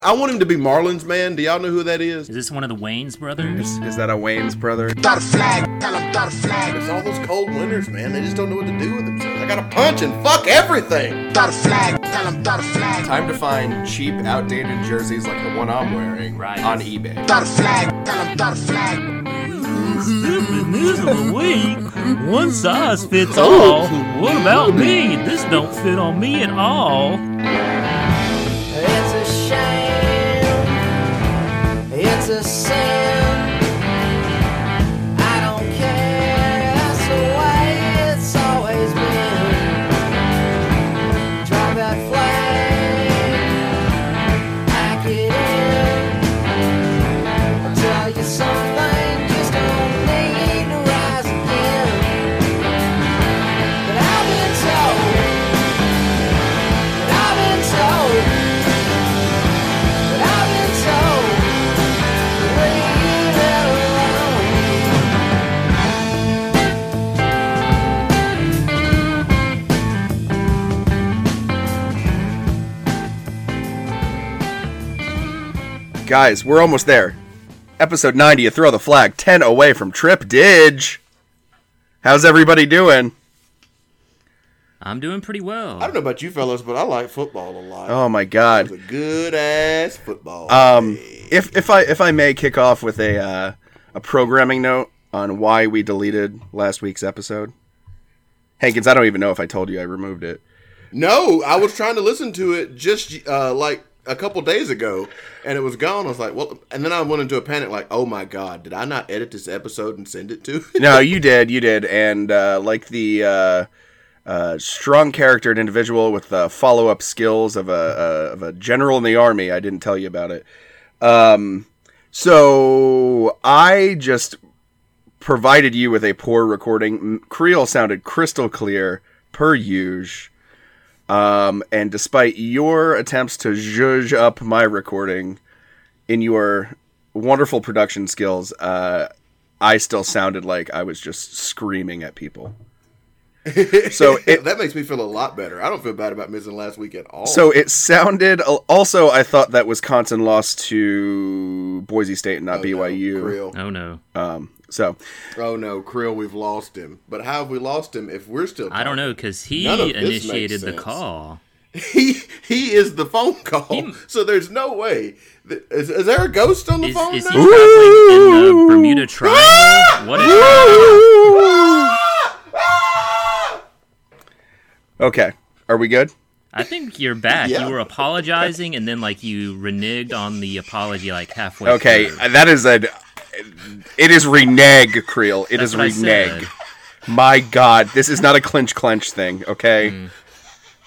I want him to be Marlins man. Do y'all know who that is? Is this one of the Wayans brothers? Is, is that a Wayans brother? Got a flag, tell him start a flag, It's all those cold winters, man. They just don't know what to do with themselves. I gotta punch and fuck everything. Got a flag, tell him start a flag, Time to find cheap, outdated jerseys like the one I'm wearing Right. on eBay. start a flag, tell him start a flag. Stupid news of the week. One size fits all. What about me? This don't fit on me at all. It's Guys, we're almost there. Episode 90 of Throw the Flag, 10 away from Trip Didge. How's everybody doing? I'm doing pretty well. I don't know about you fellas, but I like football a lot. Oh my god. was a good ass football. Um, day. if if I if I may kick off with a uh, a programming note on why we deleted last week's episode. Hankins, I don't even know if I told you I removed it. No, I was trying to listen to it just uh, like a couple days ago, and it was gone. I was like, well, and then I went into a panic, like, oh my god, did I not edit this episode and send it to? No, you did, you did, and uh, like the uh, uh, strong charactered individual with the follow up skills of a, a of a general in the army, I didn't tell you about it. Um, so I just provided you with a poor recording. Creel sounded crystal clear per usual. Um, and despite your attempts to zhuzh up my recording in your wonderful production skills, uh, I still sounded like I was just screaming at people. So it, that makes me feel a lot better. I don't feel bad about missing last week at all. so it sounded. Also, I thought that Wisconsin lost to Boise State and not Oh, no, BYU. Creel. oh no. Um, so Oh no, Creel, we've lost him. But how have we lost him if we're still? I don't know because he None of this makes initiated the call. He he is the phone call, He- so there's no way. Th- Is, is there a ghost on the Is, phone is he traveling in the Bermuda Triangle? Ah! What is ah! Ah! okay, are we good? I think you're back. Yeah. You were apologizing and then like you reneged on the apology like halfway. Okay, through. that is a. It is renege, Creel. It That's is what I renege. My God, this is not a clinch clench thing. Okay. Hmm.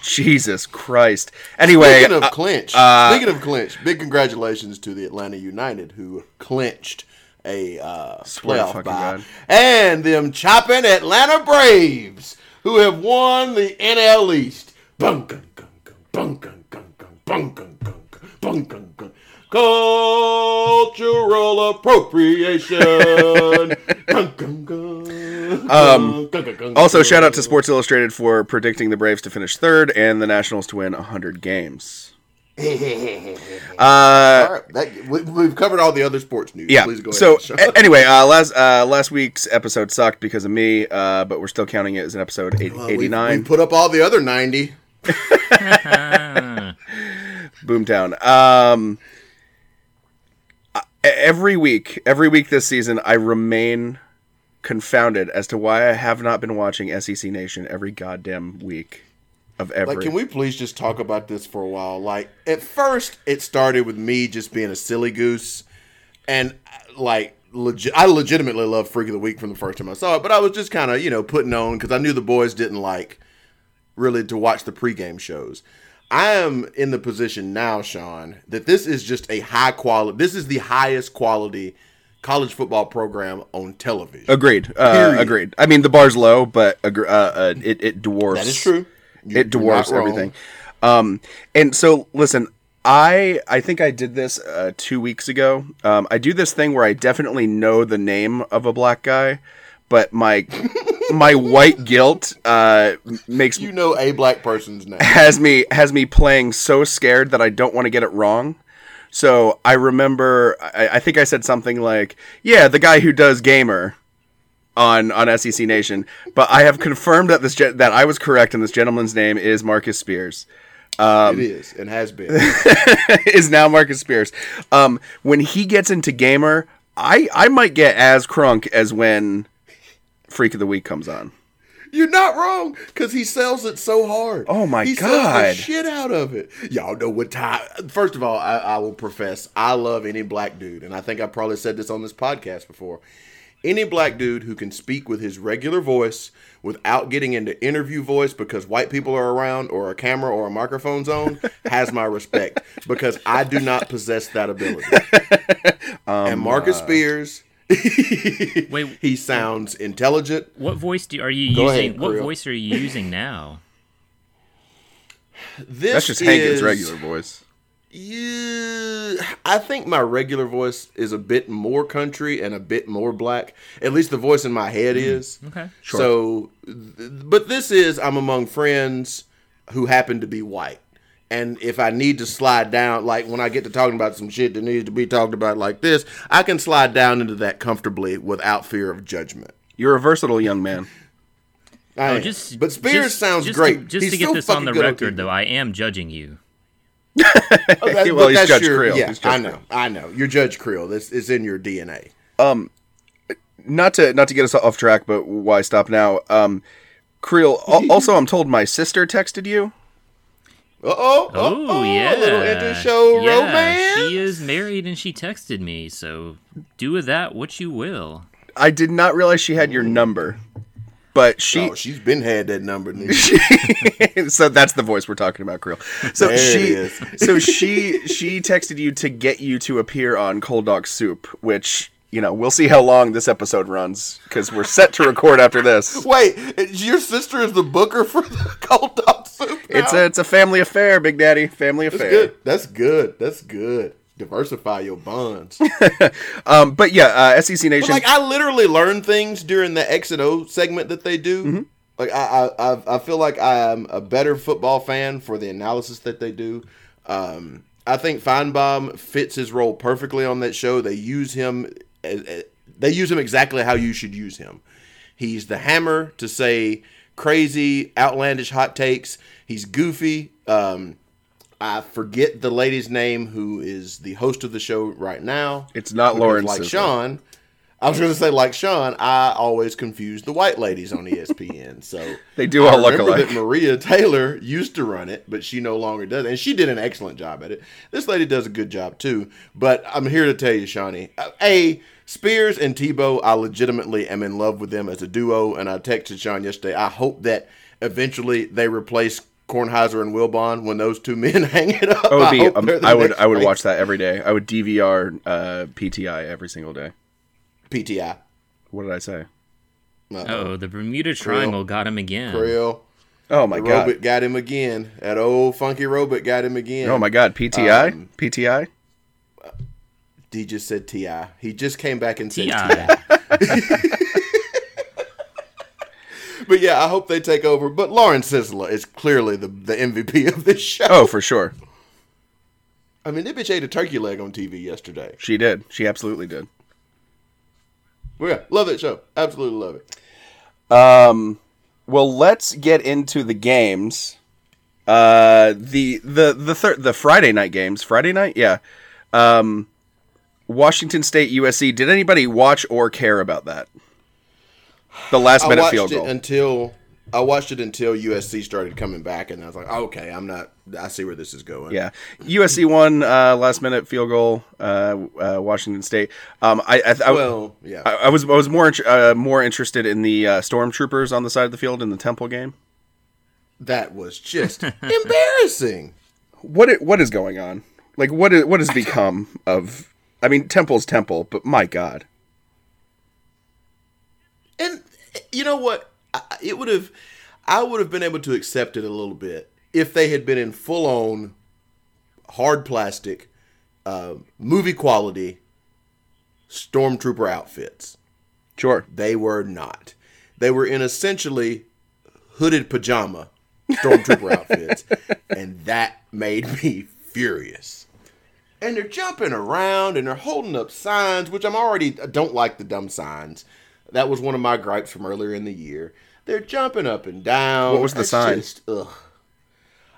Jesus Christ. Anyway, Speaking of uh, clinch, uh, speaking of clinch, big congratulations to the Atlanta United who clinched a uh, playoff bye, God. and them chopping Atlanta Braves who have won the NL East. Bum, gun, gun, gun, bum, gun, gun, gun, bum, gun, gun, gun, bum, gun, gun. Cultural appropriation. Gun, gun, gun, Um, Also, shout out to Sports Illustrated for predicting the Braves to finish third and the Nationals to win 100 games. uh, All right, that, we, we've covered all the other sports news. yeah. Please go. So Sean. a- anyway, uh, last uh, last week's episode sucked because of me, uh, but we're still counting it as an episode eight, Well, we- 89. We put up all the other 90. Boomtown. Um, uh, every week, every week this season, I remain confounded as to why I have not been watching SEC Nation every goddamn week of every. Like, can we please just talk about this for a while? Like, at first, it started with me just being a silly goose, and uh, like, legit, I legitimately love Freak of the Week from the first time I saw it. But I was just kind of, you know, putting on because I knew the boys didn't like really to watch the pregame shows. I am in the position now, Sean, that this is just a high quality. This is the highest quality college football program on television. Agreed. Uh, agreed. I mean, the bar's low, but uh, uh, it it dwarfs. That is true. You- it you're dwarfs everything. Um, and so listen, I I think I did this uh, two weeks ago. Um, I do this thing where I definitely know the name of a black guy, but my my white guilt uh, makes You know a black person's name. has me has me playing so scared that I don't want to get it wrong. So I remember, I, I think I said something like, "Yeah, the guy who does gamer." On, on SEC Nation, but I have confirmed that this gen- that I was correct, and this gentleman's name is Marcus Spears. it is and has been. is now Marcus Spears. Um, when he gets into gamer, I I might get as crunk as when Freak of the Week comes on. You're not wrong, because he sells it so hard. Oh my he God. the shit out of it. Y'all know what time. First of all, I, I will profess I love any black dude, and I think I probably said this on this podcast before. Any black dude who can speak with his regular voice without getting into interview voice because white people are around or a camera or a microphone's on has my respect because I do not possess that ability. Oh and Marcus Spears, Wait, he sounds intelligent. what voice do are you Go using? ahead, what Creel. voice are you using now? This That's just Hankins' is- regular voice. Yeah, I think my regular voice is a bit more country and a bit more black. At least the voice in my head mm, is. Okay. Sure. So, but this is I'm among friends who happen to be white. And if I need to slide down, like when I get to talking about some shit that needs to be talked about like this, I can slide down into that comfortably without fear of judgment. You're a versatile young man. I Oh, am. just but Spears just- sounds just great. To, just He's to get so this on the record, TV. though, I am judging you. Okay, Well, he's that's Judge your- Creel. Yeah, He's Judge I know. I know. You're Judge Creel. This is in your DNA. Um, Not to not to get us off track, but why stop now? Um, Creel. also, I'm told my sister texted you. Uh-oh. Oh, uh-oh, yeah. A little inter-show yeah, romance. She is married and she texted me, so do with that what you will. I did not realize she had your number, but she. oh, she's been had that number. nigga. so that's the voice we're talking about, Creel. So There she, so she, she texted you to get you to appear on Cold Dog Soup, which you know we'll see how long this episode runs because we're set to record after this. Wait, your sister is the booker for the cold dog soup. It's a it's a family affair, Big Daddy, family affair. That's good. That's good. That's good. Diversify your bonds. Um, but yeah, uh, SEC But Nation. like I literally learn things during the X and O segment that they do. Mm-hmm. Like I, I, I, I feel like I am a better football fan for the analysis that they do. Um, I think Finebaum fits his role perfectly on that show. They use him, as, as- they use him exactly how you should use him. He's the hammer to say crazy, outlandish hot takes. He's goofy. Um, I forget the lady's name who is the host of the show right now. It's not Lauren Like Sean, I was going to say like Sean. I always confuse the white ladies on ESPN. So They do all I look alike. that Maria Taylor used to run it, but she no longer does, and she did an excellent job at it. This lady does a good job too. But I'm here to tell you, Shawnee, uh, a Spears and Tebow, I legitimately am in love with them as a duo, and I texted Sean yesterday. I hope that eventually they replace. Kornheiser and Wilbon when those two men hang it up. I would I be. um, the I would. I would face. watch that every day. I would DVR uh, PTI every single day. PTI. What did I say? Oh, the Bermuda Triangle got him again. Real. Oh my The god. robot got him again. That old funky robot got him again. Oh my god. PTI. Um, PTI. He just said Ti. He just came back and said Ti. But yeah, I hope they take over. But Lauren Sizzler is clearly the the MVP of this show. Oh, for sure. I mean, that bitch ate a turkey leg on TV yesterday. She did. She absolutely did. Well, yeah, love that show. Absolutely love it. Um, well, let's get into the games. Uh, the the the thir- the Friday night games. Friday night, yeah. Um, Washington State USC. Did anybody watch or care about that? The last I minute watched field it goal. until I watched it until USC started coming back, and I was like, okay, I'm not. I see where this is going. Yeah, USC won uh, last minute field goal. Uh, uh, Washington State. Um, I I, I, Well, yeah. I, I was I was more int- uh, more interested in the uh, stormtroopers on the side of the field in the Temple game. that was just embarrassing. What i- what is going on? Like what is, what has become of? I mean, Temple's Temple, but my God, And you know what? I, it would have, I would have been able to accept it a little bit if they had been in full on hard plastic, uh, movie quality stormtrooper outfits. sure. They were not. They were in essentially hooded pajama stormtrooper outfits, and that made me furious. And they're jumping around and they're holding up signs, which I'm already I don't like the dumb signs. That was one of my gripes from earlier in the year. They're jumping up and down. What was the It's sign? just, ugh.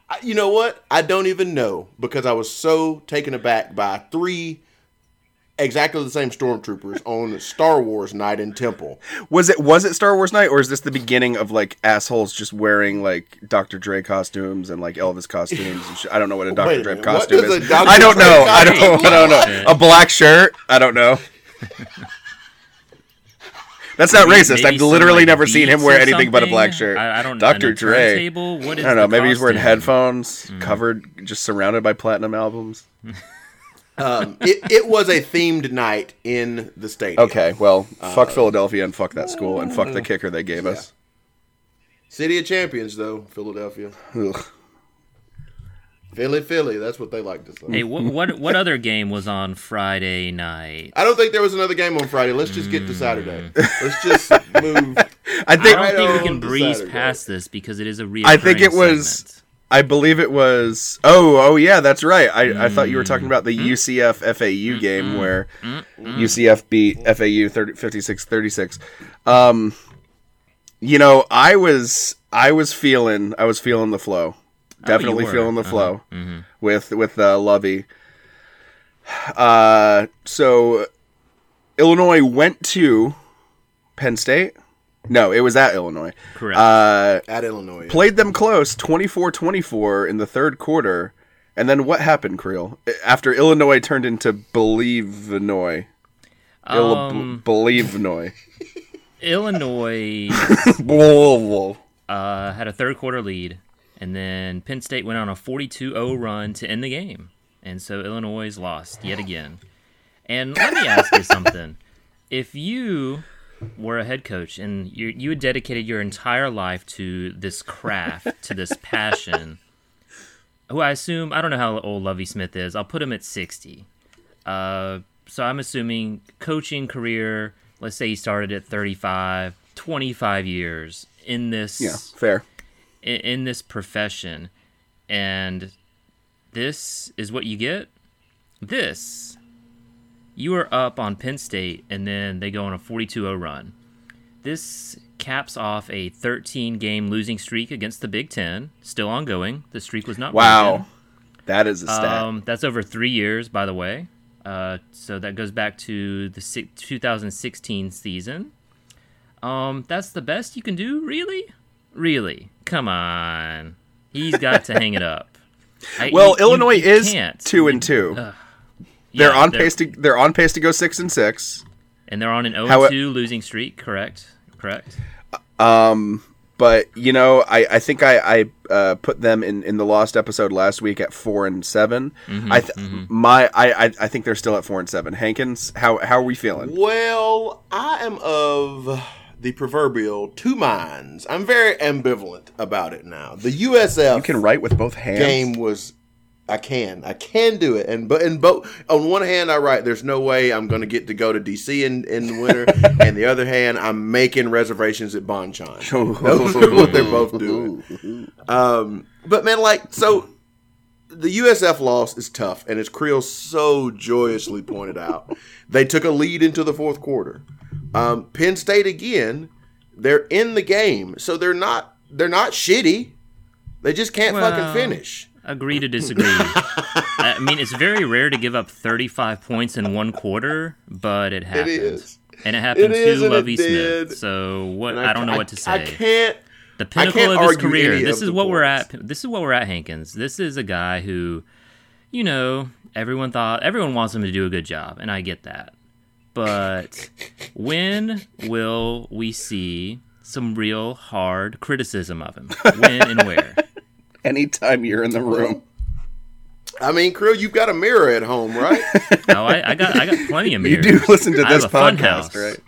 I, you know what? I don't even know because I was so taken aback by three exactly the same stormtroopers on Star Wars night in Temple. Was it was it Star Wars night or is this the beginning of like assholes just wearing like Dr. Dre costumes and like Elvis costumes? And sh- I don't know what a Dr. Wait a Dre what costume is is. Dr. I don't Dre know. I don't. I don't know. A black shirt. I don't know. That's not Maybe- racist. maybe I've literally like, never seen him wear or anything but a black shirt. I, I don't. Know. Dr. and Dre. turntable? What is I don't know. the Maybe he's wearing costume? headphones, mm. covered, just surrounded by platinum albums. Um, it, it was a themed night in the stadium. Okay, well, fuck Philadelphia and fuck that school and fuck the kicker they gave us. City of Champions, though, Philadelphia. Ugh. Philly, Philly. That's what they like to say. Hey, what what what other game was on Friday night? I don't think there was another game on Friday. Let's just get to Saturday. Let's just move. I I think don't think we can breeze Saturday. past this because it is a real. I think it was- I believe it was. Oh, oh yeah, that's right. I, I thought you were talking about the UCF FAU game where UCF beat FAU 30, 56-36. Um, you know, I was I was feeling I was feeling the flow. Definitely were. feeling the Uh-huh. flow with with uh, Lovie. Uh, so Illinois went to Penn State. No, it was at Illinois. Correct. Uh, At Illinois. played them close 24-24 in the third quarter and then what happened creel after illinois turned into believe Illinois. um, believe Illinois. Illinois Blah, uh, had a third quarter lead, and then Penn State went on a 42-0 run to end the game, and so Illinois lost yet again. And let me ask you something: If you were a head coach and you you had dedicated your entire life to this craft, to this passion, who I assume I don't know how old Lovie Smith is. I'll put him at 60. Uh, so I'm assuming coaching career. Let's say he started at 35, 25 years in this yeah fair in, in this profession, and this is what you get. This you are up on Penn State, and then they go on a 42-0 run. This caps off a 13-game losing streak against the Big Ten, still ongoing. The streak was not broken. wow that is a stat Um, that's over three years, by the way. Uh, so that goes back to the si- 2016 season. Um, that's the best you can do, really? Really? Come on. He's got to hang it up. I- well you- illinois you is can't. two and two Yeah, they're on pace to they're on pace to go six and six and they're on an 0 How it- 2 losing streak. Correct. Correct. Um, but you know, I, I think I, I uh, put them in, in the lost episode last week at four and 7 Mm-hmm, I th- my I, I I think they're still at four and seven. Hankins, how how are we feeling? Well, I am of the proverbial two minds. I'm very ambivalent about it now. The USF You can write with both hands. game was I can. I can do it. And but in both on one hand I write there's no way I'm gonna get to go to DC in, in the winter. and the other hand, I'm making reservations at Bonchon. Those are what they're both doing. Um but man, like so the USF loss is tough, and as Creel so joyously pointed out, they took a lead into the fourth quarter. Um, Penn State again, they're in the game, so they're not they're not shitty. They just can't Well, fucking finish. Agree to disagree. I mean, it's very rare to give up 35 points in one quarter, but it happened. is. And it happened to it Lovie did. Smith. So what? And I, don't know what to say. I can't. the pinnacle of his career. This is what we're at. This is what we're at, Hankins. This is a guy who, you know, everyone thought everyone wants him to do a good job, and I get that. But when will we see some real hard criticism of him? When and where? Anytime you're in the room. I mean, Creel, you've got a mirror at home, right? Oh, I, I got I got plenty of mirrors. You do listen to this a fun podcast, house. right?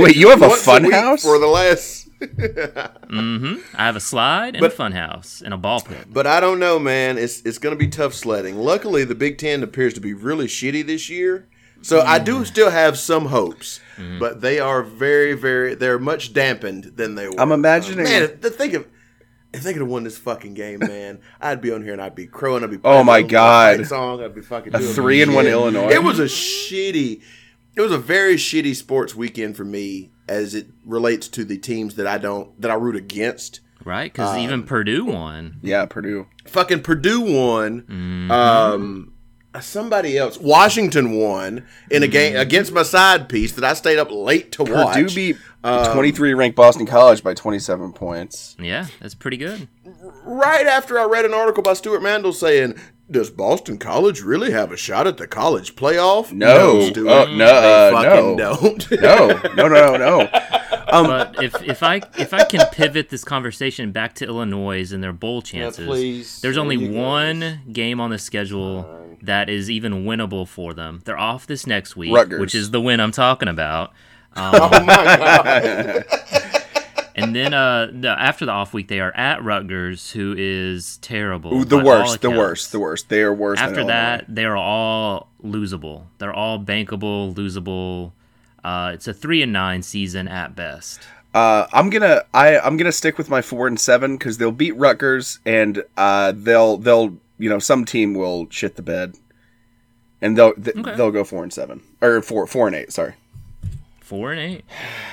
Wait, you have a fun house? for the last? mm-hmm. I have a slide and But- a fun house and a ball pit. But I don't know, man. It's it's going to be tough sledding. Luckily, the Big Ten appears to be really shitty this year, so I Mm. do still have some hopes. But they are very, very. They're much dampened than they were. I'm imagining- Man, to think of if they could have won this fucking game, man, I'd be on here and I'd be crowing. I'd be Oh my God. fight song. I'd be fucking A doing three and one. Illinois. It was a shitty. It was a very shitty sports weekend for me as it relates to the teams that I don't that I root against. right? Because even Purdue won. Yeah, Purdue. Fucking Purdue won. Mm-hmm. Um, somebody else, Washington won in a game against my side piece that I stayed up late to watch. Purdue beat 23 ranked Boston College by 27 points. Yeah, that's pretty good. right after I read an article by Stewart Mandel saying, "Does Boston College really have a shot at the college playoff?" No. Stewart, Uh, no, they uh, fucking no. don't. No, no, no, no. Um, But if if I if I can pivot this conversation back to Illinois and their bowl chances, please. there's only you go. one game on the schedule that is even winnable for them. They're off this next week, Rutgers. which is the win I'm talking about. oh my god! And then uh, the, after the off week, they are at Rutgers, who is terrible. Ooh, the worst, the worst, the worst. They are worse After that, they are all losable. They're all bankable, losable. Uh, it's a three and nine season at best. Uh, I'm gonna I I'm gonna stick with my four and seven because they'll beat Rutgers and uh, they'll they'll you know some team will shit the bed, and they'll th- Okay. they'll go four and seven or four four and eight. Sorry. Four and eight.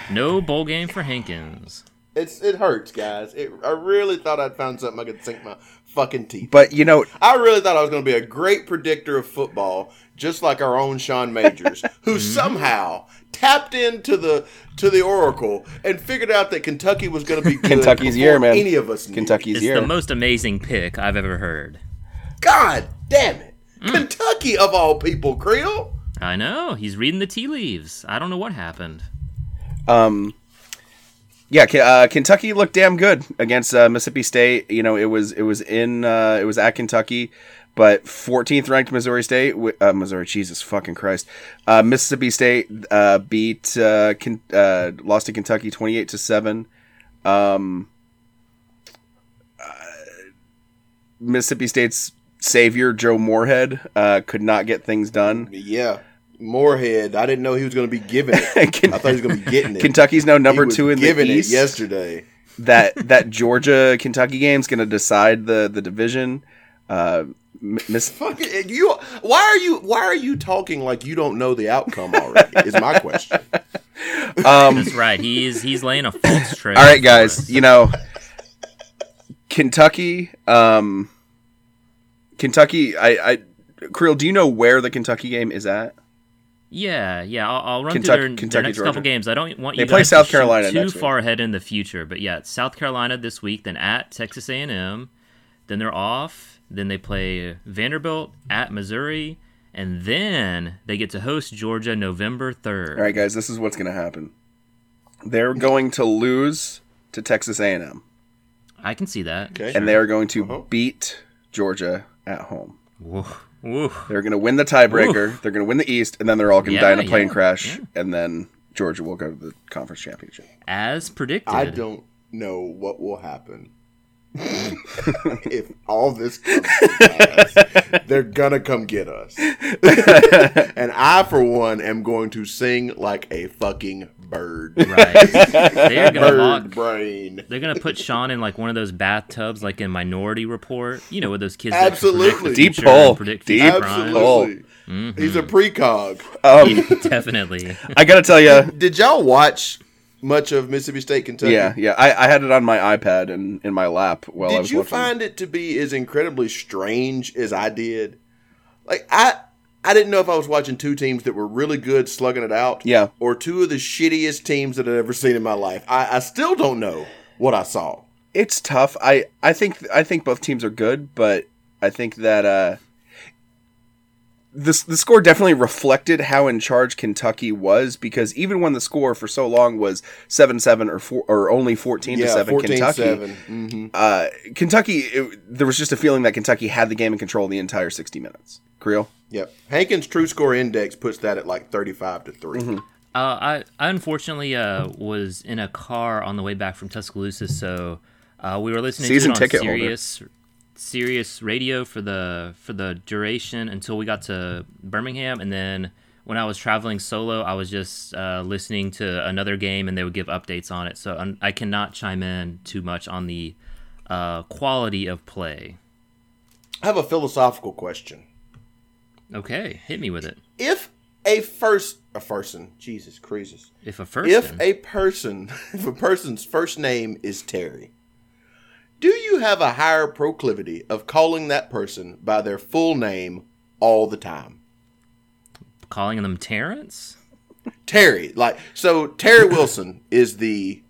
No bowl game for Hankins. It's it hurts, guys. It, I really thought I'd found something I could sink my fucking teeth. But you know I really thought I was going to be a great predictor of football, just like our own Sean Majors, who somehow tapped into the to the oracle and figured out that Kentucky was going to be good Kentucky's year, man. Any of us knew. Kentucky's year. It's year. the most amazing pick I've ever heard. God damn it, Kentucky of all people, Creel. I know. He's reading the tea leaves. I don't know what happened. Um, yeah, uh, Kentucky looked damn good against uh, Mississippi State. You know, it was it was in uh, it was at Kentucky, but 14th ranked Missouri State, uh, Missouri, Jesus fucking Christ, uh, Mississippi State uh, beat uh, Ken- uh, lost to Kentucky 28 to seven. Um, uh, Mississippi State's savior Joe Moorhead uh, could not get things done. Yeah, Moorhead. I didn't know he was going to be giving it. Ken- I thought he was going to be getting it. Kentucky's now number He was two in the East. it yesterday. that that Georgia Kentucky game's going to decide the the division. Uh, M- Miss Fucking you. Why are you? Why are you talking like you don't know the outcome already? is my question. um, That's right. He's he's laying a false trail. all right, guys. You know, Kentucky. Um, Kentucky. I, I, Creel, do you know where the Kentucky game is at? Yeah, yeah. I'll, I'll run Kentucky- through their, Kentucky, their next Georgia. couple games. I don't want They you play South to Carolina too next week. far ahead in the future. But yeah, it's South Carolina this week, then at Texas A&M, then they're off. Then they play Vanderbilt at Missouri, and then they get to host Georgia November third. All right, guys. This is what's going to happen. They're going to lose to Texas A&M, I can see that. Okay. and they are going to Uh-huh. beat Georgia at home. Woo, woo. They're going to win the tiebreaker. They're going to win the East, and then they're all going to die in a plane yeah, crash, yeah. and then Georgia will go to the conference championship. As predicted. I don't know what will happen if all this comes to. They're gonna come get us, and I, for one, am going to sing like a fucking bird. Right. They're gonna Bird lock. brain. They're gonna put Sean in like one of those bathtubs, like in Minority Report. You know, with those kids Absolutely. predict Deep future hole. predict Deep future crimes. hole. Absolutely. He's a precog. Um, Definitely. I got to tell you, Did y'all watch much of Mississippi State, Kentucky? yeah, yeah. I, I had it on my iPad and in my lap while I was watching. Did you find it to be as incredibly strange as I did? Like I I didn't know if I was watching two teams that were really good slugging it out. Yeah. Or two of the shittiest teams that I've ever seen in my life. I, I still don't know what I saw. it's tough. I, I think I think both teams are good, but I think that uh, the the score definitely reflected how in charge Kentucky was because even when the score for so long was seven seven or four or only fourteen to seven 14 Kentucky. 7. hmm Uh, Kentucky, it, there was just a feeling that Kentucky had the game in control the entire sixty minutes. Creel. Yep. Hankins' true score index puts that at like 35 to 3. Mm-hmm. Uh, I, I unfortunately uh, was in a car on the way back from Tuscaloosa, so uh, we were listening Season to it on holder. Sirius, Sirius radio for the for the duration until we got to Birmingham, and then when I was traveling solo, I was just uh, listening to another game, and they would give updates on it. So i I cannot chime in too much on the uh, quality of play. I have a philosophical question. Okay, hit me with it. If a first a person, Jesus Christ. If a first, If a person, if a person's first name is Terry, do you have a higher proclivity of calling that person by their full name all the time? calling them Terrence, Terry, like so Terry Wilson is the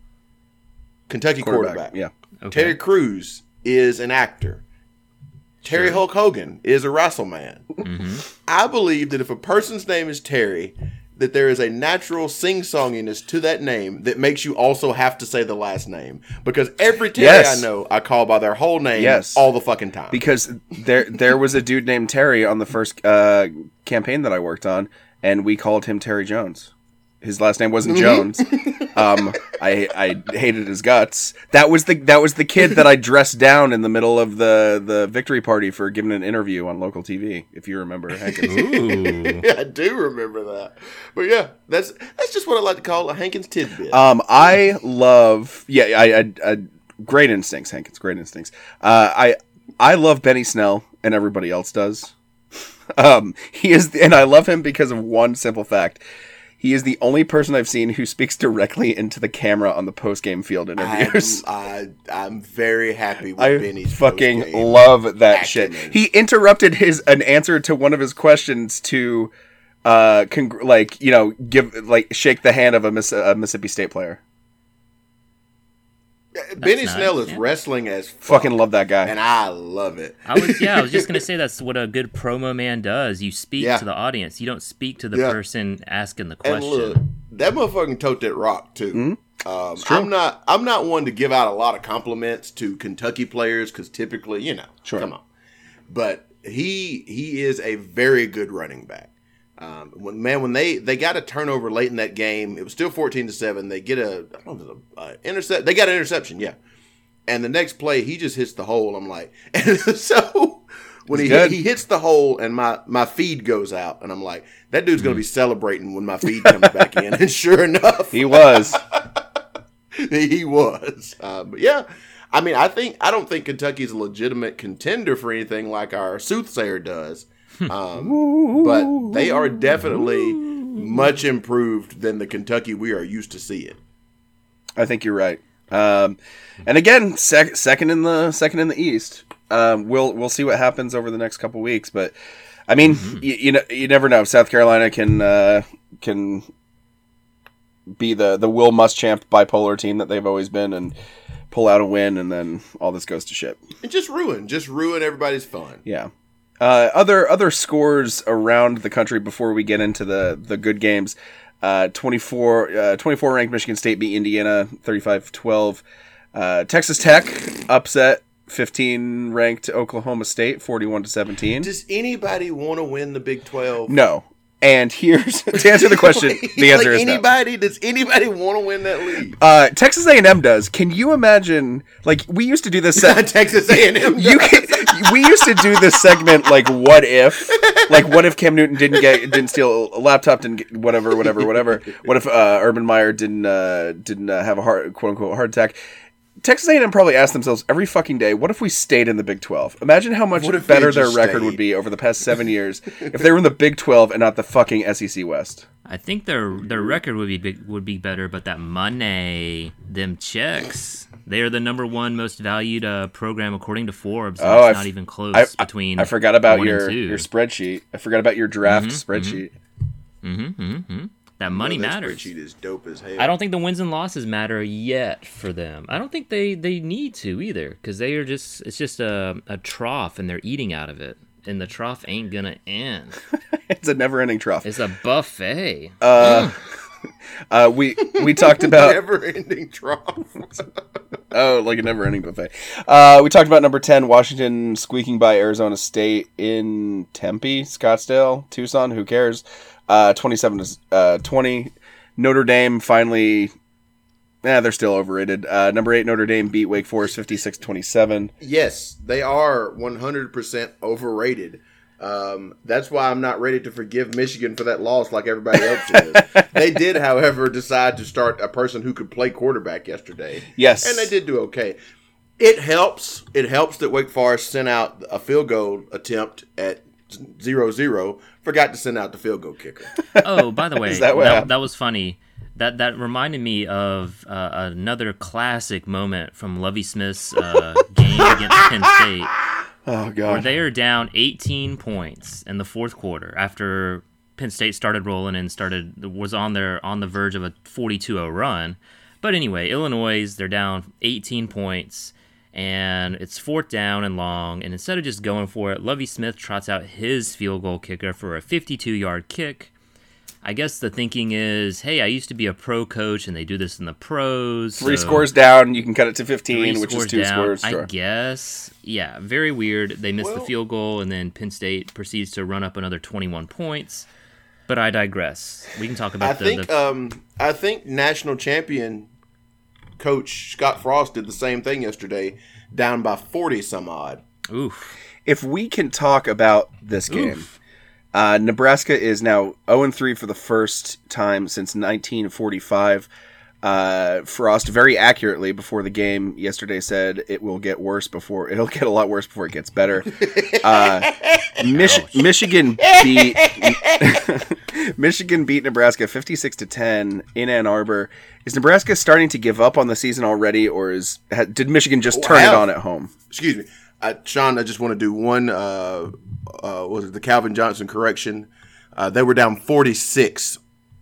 Kentucky quarterback. Yeah. okay. Terry Crews is an actor. Terry Hulk Hogan is a wrestleman. I believe that if a person's name is Terry, that there is a natural sing-songiness to that name that makes you also have to say the last name. Because every Terry Yes. I know, I call by their whole name Yes. all the fucking time. because there there was a dude named Terry on the first uh, campaign that I worked on, and we called him Terry Jones. His last name wasn't Jones. um, I I hated his guts. That was the that was the kid that I dressed down in the middle of the the victory party for giving an interview on local TV. If you remember, Hankins. Ooh. I do remember that. But yeah, that's that's just what I like to call a Hankins tidbit. Um, I love yeah, I, I, I great instincts, Hankins, great instincts. Uh, I I love Benny Snell, and everybody else does. Um, he is, and I love him because of one simple fact. He is the only person I've seen who speaks directly into the camera on the post game field I'm, interviews. I, I'm very happy with I Benny's fucking love that shit. He interrupted his an answer to one of his questions to, uh, congr- like you know, give like shake the hand of a, Miss- a Mississippi State player. Benny nice, Snell is yeah. wrestling as fuck, Fucking love that guy. and I love it. I was yeah, I was just gonna say that's what a good promo man does. You speak Yeah. to the audience. You don't speak to the Yeah. person asking the And question. look, that motherfucking tote that rock too. Mm-hmm. Um, I'm not. I'm not one to give out a lot of compliments to Kentucky players because typically, you know, Sure. come on. But he he is a very good running back. Um, when man, when they they got a turnover late in that game, it was still 14 to seven. They get a I don't know, a, intercept. They got an interception, yeah. And the next play, he just hits the hole. I'm like, and so when he he hits the hole and my my feed goes out, and I'm like, that dude's gonna be celebrating when my feed comes back in. And sure enough, he was. he was. Uh, but yeah, I mean, I think I don't think Kentucky's a legitimate contender for anything like our soothsayer does. Um, but they are definitely much improved than the Kentucky we are used to seeing. I think you're right. Um, and again, sec- second in the second in the East. Um, we'll we'll see what happens over the next couple weeks, but I mean, y- you know, you never know. South Carolina can uh, can be the the Will Muschamp bipolar team that they've always been, and pull out a win, and then all this goes to shit. And just ruin, just ruin everybody's fun. Yeah. Uh, other other scores around the country before we get into the the good games. Uh, 24, uh, 24 ranked Michigan State beat Indiana 35-12. Uh, Texas Tech upset 15 ranked Oklahoma State 41 to 17. Does anybody want to win the Big Twelve? No. And here's to answer the question, the answer like is no. anybody. Does anybody want to win that league? Uh, Texas A&M does. Can you imagine like we used to do this se- Texas A&M. you can, we used to do this segment like what if? Like what if Cam Newton didn't get didn't steal a laptop didn't get whatever whatever whatever? What if uh, Urban Meyer didn't uh, didn't uh, have a heart quote unquote heart attack? Texas A&M probably asked themselves every fucking day what if we stayed in the Big 12 imagine how much What if we better their record stayed? would be over the past 7 years if they were in the Big 12 and not the fucking SEC West. I think their their record would be big, would be better, but that money, them checks, they are the number one most valued uh, program according to Forbes. and Oh, it's I not even close I, I- between. I forgot about one your your spreadsheet I forgot about your draft Mm-hmm, spreadsheet that money That matters. spreadsheet is dope as hell. I don't think the wins and losses matter yet for them. I don't think they they need to either because they are just it's just a a trough and they're eating out of it, and the trough ain't gonna end. it's a never-ending trough It's a buffet. uh we we talked about never-ending trough. Oh, like a never-ending buffet. Uh, we talked about number ten, Washington squeaking by Arizona State in Tempe, Scottsdale, Tucson. Who cares? Uh, Twenty-seven to uh, twenty. Notre Dame finally. Yeah, they're still overrated. Uh, number eight, Notre Dame beat Wake Forest 56-27. yes, they are 100% overrated. Um, that's why I'm not ready to forgive Michigan for that loss like everybody else is. they did, however, decide to start a person who could play quarterback yesterday. Yes. And they did do okay. It helps. It helps that Wake Forest sent out a field goal attempt at zero zero. Forgot to send out the field goal kicker. Oh, by the way, that that, that, was funny. That that reminded me of uh, another classic moment from Lovie Smith's uh, game against Penn State, Oh where god. they are down 18 points in the fourth quarter after Penn State started rolling and started was on their on the verge of a 42-0 run. But anyway, Illinois they're down 18 points and it's fourth down and long. And instead of just going for it, Lovie Smith trots out his field goal kicker for a 52-yard kick. I guess the thinking is, hey, I used to be a pro coach, and they do this in the pros. Three so- scores down, you can cut it to 15, which is scores two down. scores. I Sure. guess. Yeah, very weird. They missed the field goal, and then Penn State proceeds to run up another 21 points. But I digress. We can talk about I the, think the um I think national champion coach Scott Frost did the same thing yesterday, down by forty some odd. oof. if we can talk about this game, uh, Nebraska is now 0 3 for the first time since 1945. Uh, Frost very accurately before the game yesterday said it will get worse before it'll get a lot worse before it gets better. Uh, Mich- Michigan beat Michigan beat Nebraska 56 to 10 in Ann Arbor. Is Nebraska starting to give up on the season already, or is ha- did Michigan just turn it on at home? Excuse me, uh, Sean. I just want to do one. Uh, uh, was it the Calvin Johnson correction? Uh, they were down forty six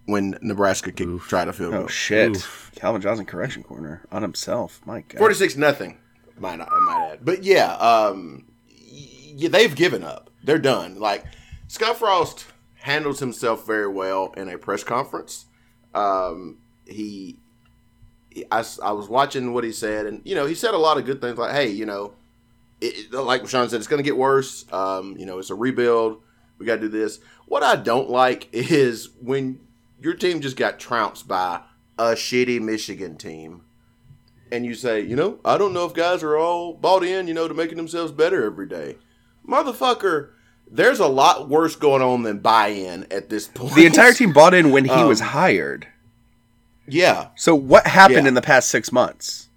when Nebraska kicked, tried a field goal. Oh shit! Calvin Johnson correction corner on himself. My God. Forty six nothing. Might I might add, but yeah, um, yeah, they've given up. They're done. Like Scott Frost handles himself very well in a press conference. Um, he, he- I, s- I was watching what he said, and you know, he said a lot of good things. Like, hey, you know, it, like Sean said, it's going to get worse. Um, you know, it's a rebuild. We got to do this. What I don't like is when your team just got trounced by a shitty Michigan team and you say, you know, I don't know if guys are all bought in, you know, to making themselves better every day. Motherfucker, there's a lot worse going on than buy-in at this point. The entire team bought in when he Um, was hired. yeah. So what happened yeah. Mm-hmm. in the past six months?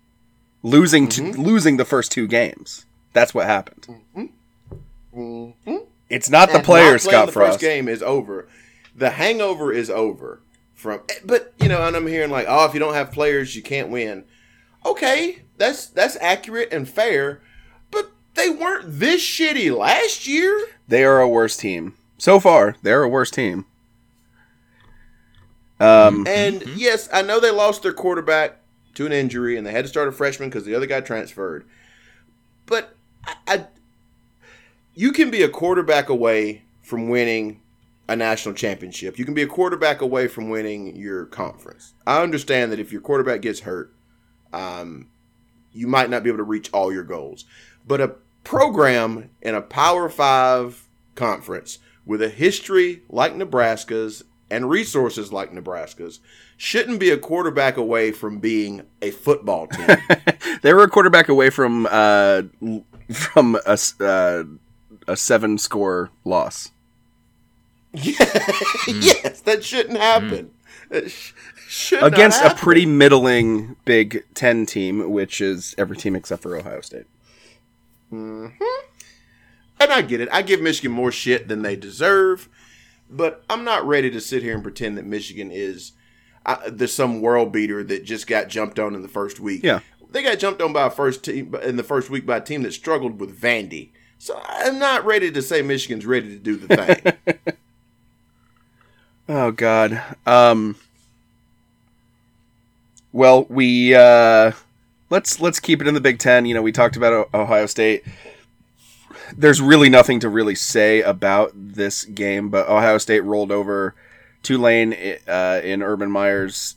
Losing to losing the first two games. That's what happened. Mm-hmm. Mm-hmm. It's not the And player, not playing Scott the Frost. first game is over. The hangover is over from but you know, and I'm hearing like, oh, if you don't have players, you can't win. Okay, that's that's accurate and fair, but they weren't this shitty last year. They are a worse team so far. They're a worse team. Um, And mm-hmm. yes, I know they lost their quarterback to an injury, and they had to start a freshman because the other guy transferred. But I, I, you can be a quarterback away from winning a national championship. You can be a quarterback away from winning your conference. I understand that if your quarterback gets hurt, um, you might not be able to reach all your goals. But a program in a Power Five conference with a history like Nebraska's and resources like Nebraska's shouldn't be a quarterback away from being a football team. they were a quarterback away from uh, from a s- uh, a seven score loss. yes, that shouldn't happen. It sh- should not against a pretty middling Big Ten team, which is every team except for Ohio State. And I get it. I give Michigan more shit than they deserve, but I'm not ready to sit here and pretend that Michigan is uh, there's some world beater that just got jumped on in the first week. Yeah. They got jumped on by a first team in the first week by a team that struggled with Vandy. So I'm not ready to say Michigan's ready to do the thing. Oh God. Um. Well, we uh, let's let's keep it in the Big Ten. You know, we talked about Ohio State. There's really nothing to really say about this game, but Ohio State rolled over Tulane uh, in Urban Meyer's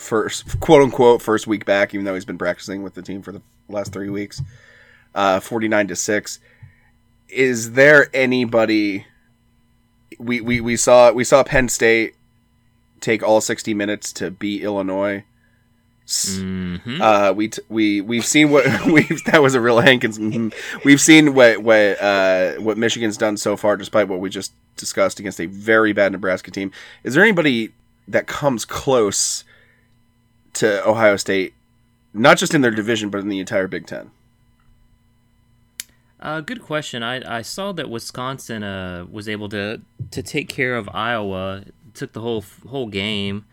first quote unquote first week back, even though he's been practicing with the team for the last three weeks. Uh, Forty nine to six. Is there anybody? we, we, we saw we saw Penn State take all 60 minutes to beat Illinois. Mhm. Uh, we t- we we've seen what we that was a real Hankins. We've seen what what uh, what Michigan's done so far, despite what we just discussed against a very bad Nebraska team. Is there anybody that comes close to Ohio State, not just in their division, but in the entire Big Ten? Uh, good question. I, I saw that Wisconsin uh, was able to to take care of Iowa. Took the whole whole game.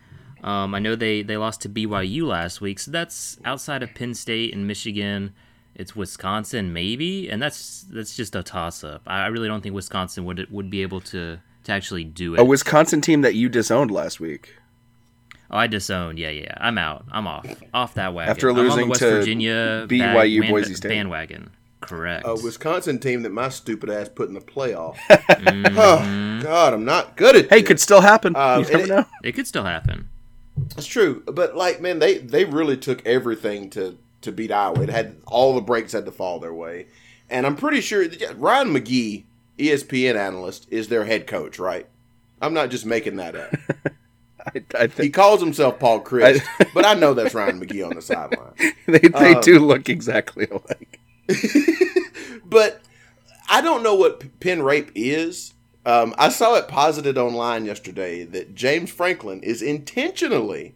Um, I know they, they lost to BYU last week, so that's outside of Penn State and Michigan. It's Wisconsin, maybe, and that's that's just a toss up. I I really don't think Wisconsin would would be able to to actually do it. A Wisconsin team that you disowned last week. Oh, I disowned. Yeah, yeah. I'm out. I'm off. Off that wagon. After I'm on the losing West to Virginia BYU bag- Boise State. bandwagon. Correct. A Wisconsin team that my stupid ass put in the playoff. Mm-hmm. oh, God, I'm not good at Hey, this. could still happen. Um, you never it- know. it could still happen. It's true, but like, man, they they really took everything to to beat Iowa. It had all the breaks had to fall their way, and I'm pretty sure that, Ryan McGee, ESPN analyst, is their head coach. Right? I'm not just making that up. I, I He calls himself Paul Chryst, but I know that's Ryan McGee on the sideline. they, they um, do look exactly alike. But I don't know what pen rape is. Um, I saw it posited online yesterday that James Franklin is intentionally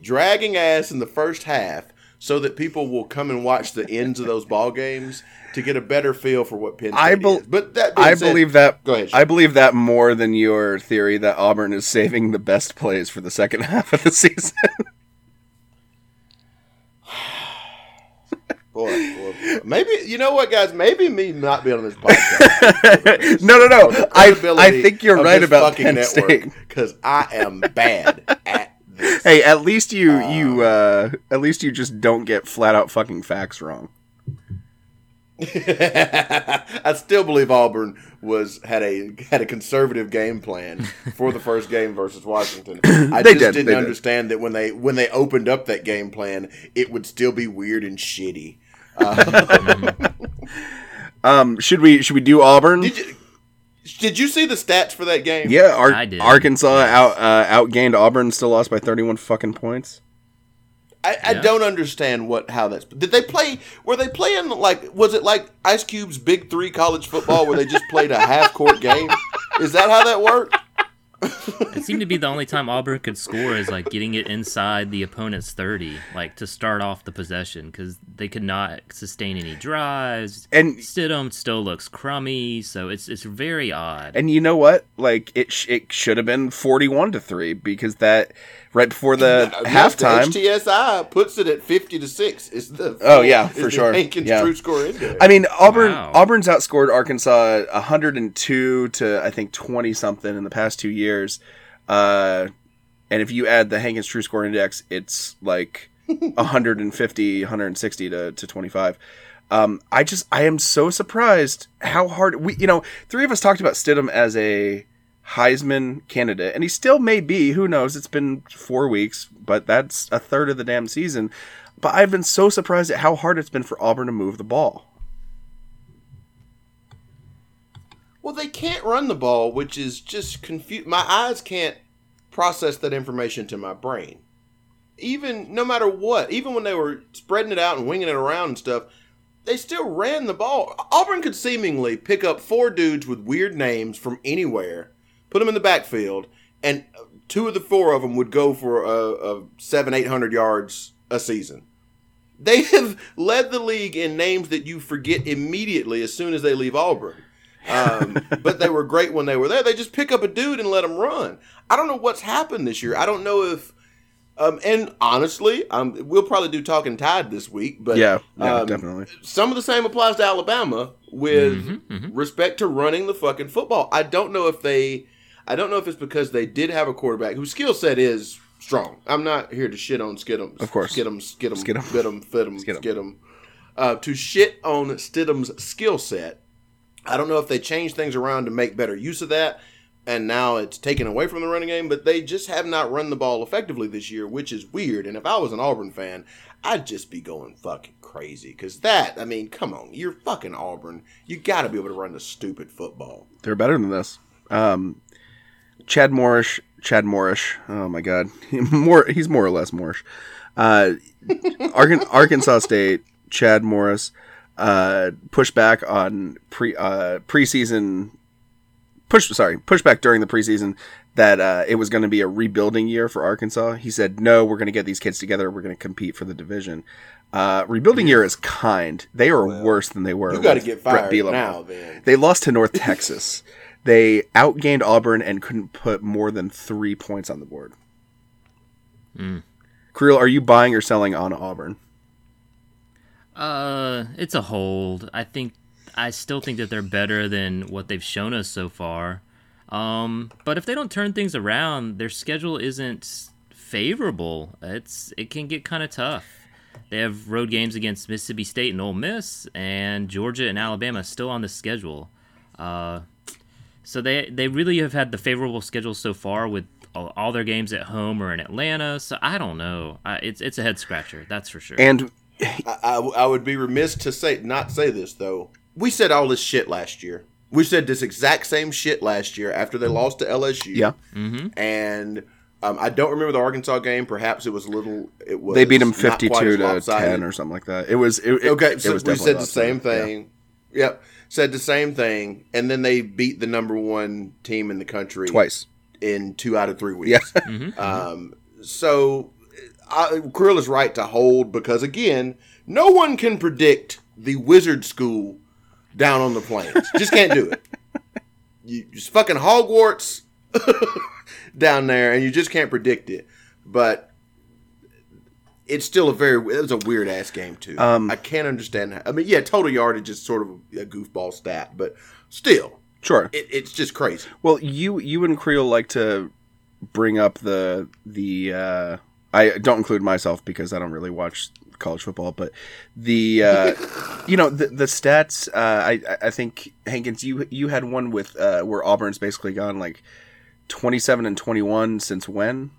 dragging ass in the first half so that people will come and watch the ends of those ball games to get a better feel for what Penn State I bel- is. But that I said- believe that. Go ahead. I believe that more than your theory that Auburn is saving the best plays for the second half of the season. boy, boy, boy. maybe you know what, guys? Maybe me not being on this podcast. no, no, no. I, I think you're right about fucking Penn network State. because I am bad at this. Hey, at least you you Um, uh at least you just don't get flat out fucking facts wrong. I still believe Auburn was had a had a conservative game plan for the first game versus Washington. I just did, didn't they did. understand that when they when they opened up that game plan, it would still be weird and shitty. Um, should we should we do Auburn? Did you see the stats for that game? yeah, Ar- I did. Arkansas Yes. out uh, outgained Auburn, still lost by 31 fucking points. I, I Yeah. don't understand what how that's. Did they play? Were they playing like? Was it like Ice Cube's Big Three college football, where they just played a half court game? Is that how that worked? It seemed to be the only time Auburn could score is like getting it inside the opponent's 30, like to start off the possession, because they could not sustain any drives. And- Stidham still looks crummy, so it's it's very odd. And you know what? Like it sh- it should have been 41 to 3 because that right before the Yes, the halftime HTSI puts it at fifty to six. Is the Oh, yeah, for sure. Hankins Yeah. true score index. I mean, Auburn Wow. Auburn's outscored Arkansas 102 to I think 20 something in the past 2 years. Uh and if you add the Hankins True Score Index, it's like 150, 160 to, to 25. Um, I just I am so surprised how hard we you know three of us talked about Stidham as a Heisman candidate, and he still may be. Who knows? It's been four weeks, but that's a third of the damn season. But I've been so surprised at how hard it's been for Auburn to move the ball. well, they can't run the ball, which is just confused. My eyes can't process that information to my brain. Even no matter what, even when they were spreading it out and winging it around and stuff, they still ran the ball. Auburn could seemingly pick up four dudes with weird names from anywhere, put them in the backfield, and two of the four of them would go for a, a seven, eight hundred yards a season. They have led the league in names that you forget immediately as soon as they leave Auburn. Um, but they were great when they were there. They just pick up a dude and let him run. I don't know what's happened this year. I don't know if, um, and honestly, um, we'll probably do talking tide this week. But Yeah, yeah, um, definitely. some of the same applies to Alabama with Mm-hmm, respect to running the fucking football. I don't know if they, I don't know if it's because they did have a quarterback whose skill set is strong. I'm not here to shit on Skidham. Of course. Skidham, Skidham, Skidham. Skidham, Fidham, Skidham. Skidham. Uh, to shit on Stidham's skill set. I don't know if they changed things around to make better use of that, and now it's taken away from the running game, but they just have not run the ball effectively this year, which is weird. And if I was an Auburn fan, I'd just be going fucking crazy. Because that, I mean, come on, you're fucking Auburn. You got to be able to run the stupid football. They're better than this. Um, Chad Morrish, Chad Morrish. Oh my God, more. He's more or less Morrish. Uh, Arkansas State, Chad Morris, uh, pushed back on pre uh, preseason push sorry pushback during the preseason that uh, it was going to be a rebuilding year for Arkansas. He said, "No, we're going to get these kids together. We're going to compete for the division." Uh, rebuilding year is kind. They are worse than they were. You got to get fired now, then. They lost to North Texas. They outgained Auburn and couldn't put more than three points on the board. Creel, are you buying or selling on Auburn? Uh, it's a hold. I think I still think that they're better than what they've shown us so far. Um, but if they don't turn things around, their schedule isn't favorable. It's it can get kind of tough. They have road games against Mississippi State and Ole Miss, and Georgia and Alabama still on the schedule. Uh, so they they really have had the favorable schedule so far with all, all their games at home or in Atlanta. So I don't know. I, it's it's a head scratcher. That's for sure. And I, I, I would be remiss to say not say this though. We said all this shit last year. We said this exact same shit last year after they lost to LSU. yeah, and um, I don't remember the Arkansas game. Perhaps it was a little. It was they beat them fifty-two to lopsided. ten or something like that. It was it, it- Okay, It, was we said the same lopsided. Yeah. thing. Yep, said the same thing, and then they beat the number one team in the country twice. in two out of three weeks. Yeah, Um, so I, Creel is right to hold because again, no one can predict the wizard school down on the plains. just can't do it. You just fucking Hogwarts down there, and you just can't predict it. But it's still a very it was a weird ass game too. Um, I can't understand. How, I mean, yeah, total yardage is sort of a goofball stat, but still, sure. it, it's just crazy. Well, you you and Creel like to bring up the the uh, I don't include myself because I don't really watch college football, but the uh, you know the the stats. Uh, I I think Hankins, you you had one with uh, where Auburn's basically gone like twenty seven and twenty one since when?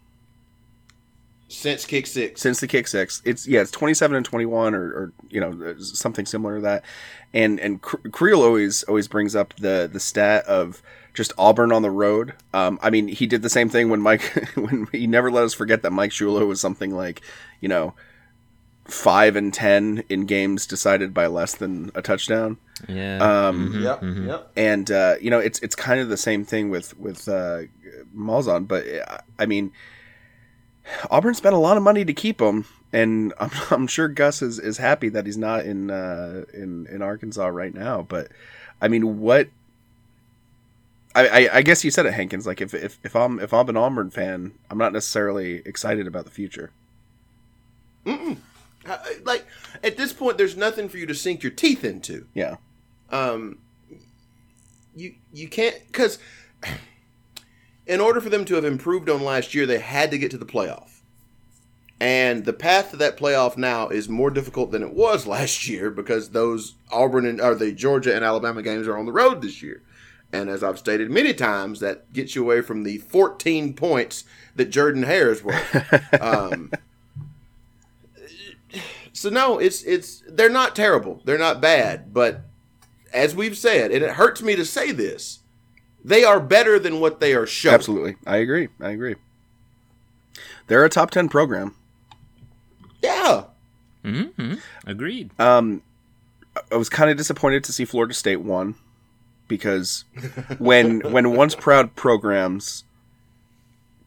Since kick six, since the kick six. It's yeah, it's twenty seven and twenty one, or, or you know something similar to that. And and Creel always always brings up the the stat of just Auburn on the road. Um, I mean, he did the same thing when Mike when he never let us forget that Mike Shula was something like you know five and ten in games decided by less than a touchdown. yeah. Um, Yep, yep. and uh, you know it's it's kind of the same thing with with uh, Malzahn, but uh, I mean Auburn spent a lot of money to keep him, and I'm, I'm sure Gus is, is happy that he's not in uh, in in Arkansas right now. But I mean, what? I, I, I guess you said it, Hankins. Like if, if if I'm if I'm an Auburn fan, I'm not necessarily excited about the future. Uh, like at this point there's nothing for you to sink your teeth into Yeah, um you you can't because in order for them to have improved on last year they had to get to the playoff. And the path to that playoff now is more difficult than it was last year because those auburn and or the georgia and alabama games are on the road this year. And as i've stated many times that gets you away from the 14 points that jordan hare is worth um, so no, it's it's they're not terrible. They're not bad, but as we've said, and it hurts me to say this, they are better than what they are showing. absolutely. I agree. I agree. They're a top ten program. Yeah. hmm Agreed. Um, I was kind of disappointed to see Florida State won because when when once proud programs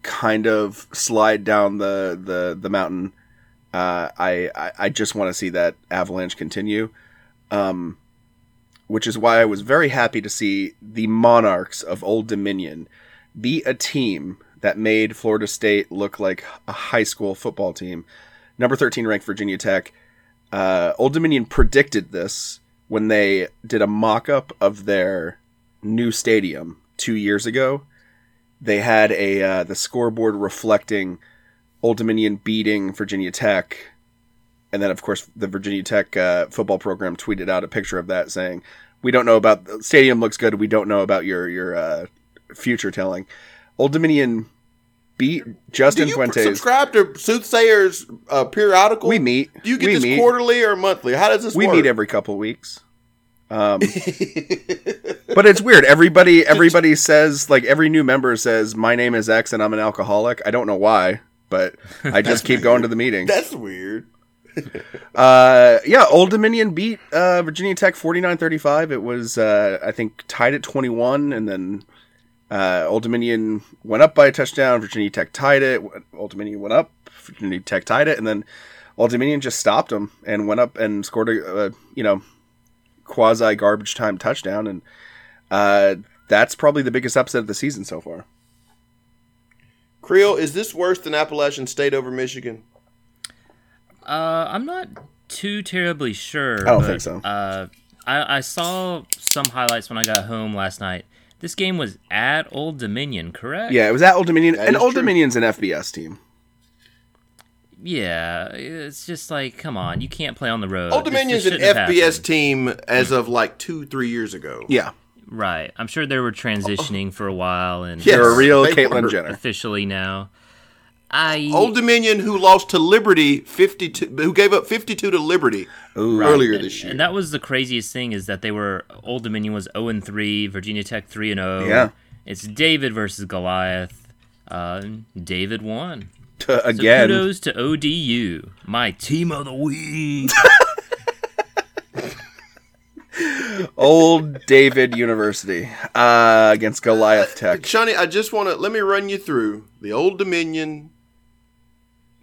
kind of slide down the the the mountain, uh, I, I I just want to see that avalanche continue. Um, which is why I was very happy to see the Monarchs of Old Dominion be a team that made Florida State look like a high school football team. Number 13 ranked Virginia Tech. Uh, Old Dominion predicted this when they did a mock up of their new stadium two years ago. They had a uh, the scoreboard reflecting Old Dominion beating Virginia Tech, and then of course the Virginia Tech uh, football program tweeted out a picture of that saying, "We don't know about the stadium looks good. We don't know about your your uh, future telling." Old Dominion beat Do Justin you Fuentes. subscribe to Soothsayers uh, periodical? We meet. Do you get we this meet. quarterly or monthly? How does this work? We work? meet every couple weeks. Um, but it's weird. Everybody, everybody says like every new member says, "My name is X and I'm an alcoholic." I don't know why, but I just keep going to the meetings. That's weird. Uh, yeah, Old Dominion beat uh, Virginia Tech 49-35. It was uh, I think tied at 21 and then Uh, Old Dominion went up by a touchdown. Virginia Tech tied it. Old Dominion went up. Virginia Tech tied it, and then Old Dominion just stopped them and went up and scored a, a you know quasi garbage time touchdown, and uh, that's probably the biggest upset of the season so far. Creel, is this worse than Appalachian State over Michigan? Uh, I'm not too terribly sure. I don't but, think so. Uh, I, I saw some highlights when I got home last night. This game was at Old Dominion, correct? Yeah, it was at Old Dominion, That and Old true. Dominion's an FBS team. Yeah, it's just like, come on, you can't play on the road. Old This Dominion's an FBS happened. team as of like two, three years ago. Yeah, Right. I'm sure they were transitioning for a while and Yes. they're a real they Caitlyn. Jenner. officially now. I Old Dominion, who lost to Liberty, fifty-two, who gave up fifty-two to Liberty earlier this year. And that was the craziest thing is that they were Old Dominion was 0 and 3, Virginia Tech 3 and 0. Yeah. It's David versus Goliath. Uh, David won. To- So again, kudos to ODU, my team of the week. Old David University uh, against Goliath Tech. Shawnee, I just want to let me run you through the Old Dominion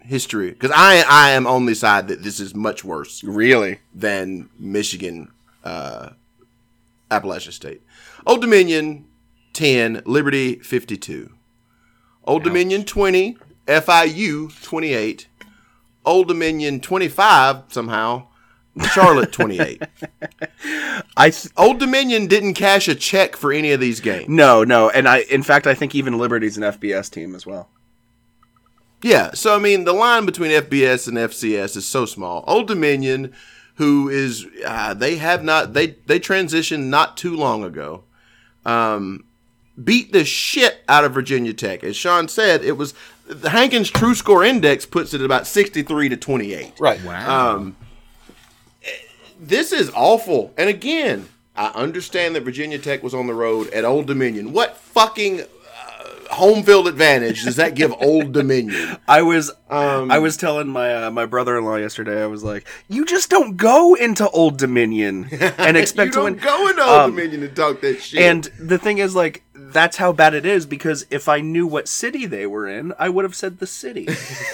history because I I am on the side that this is much worse Really? than Michigan, uh, Appalachian State. Old Dominion ten, Liberty fifty-two. Old Dominion twenty, FIU twenty-eight. Old Dominion twenty-five somehow. Charlotte twenty-eight. I th- Old Dominion didn't cash a check for any of these games. no, no, and I in fact I think even Liberty's an FBS team as well. Yeah, so I mean, the line between FBS and FCS is so small. Old Dominion, who is uh, they have not they they transitioned not too long ago, um, beat the shit out of Virginia Tech. As Sean said, it was the Hankins True Score Index puts it at about sixty three to twenty eight. Right. Wow. This is awful. And again, I understand that Virginia Tech was on the road at Old Dominion. What fucking home field advantage does that give Old Dominion? I was Um, I was telling my uh, my brother in law yesterday. I was like, you just don't go into Old Dominion and expect you to don't win. go into Old Um, Dominion and talk that shit. And the thing is, like, that's how bad it is because if I knew what city they were in, I would have said the city.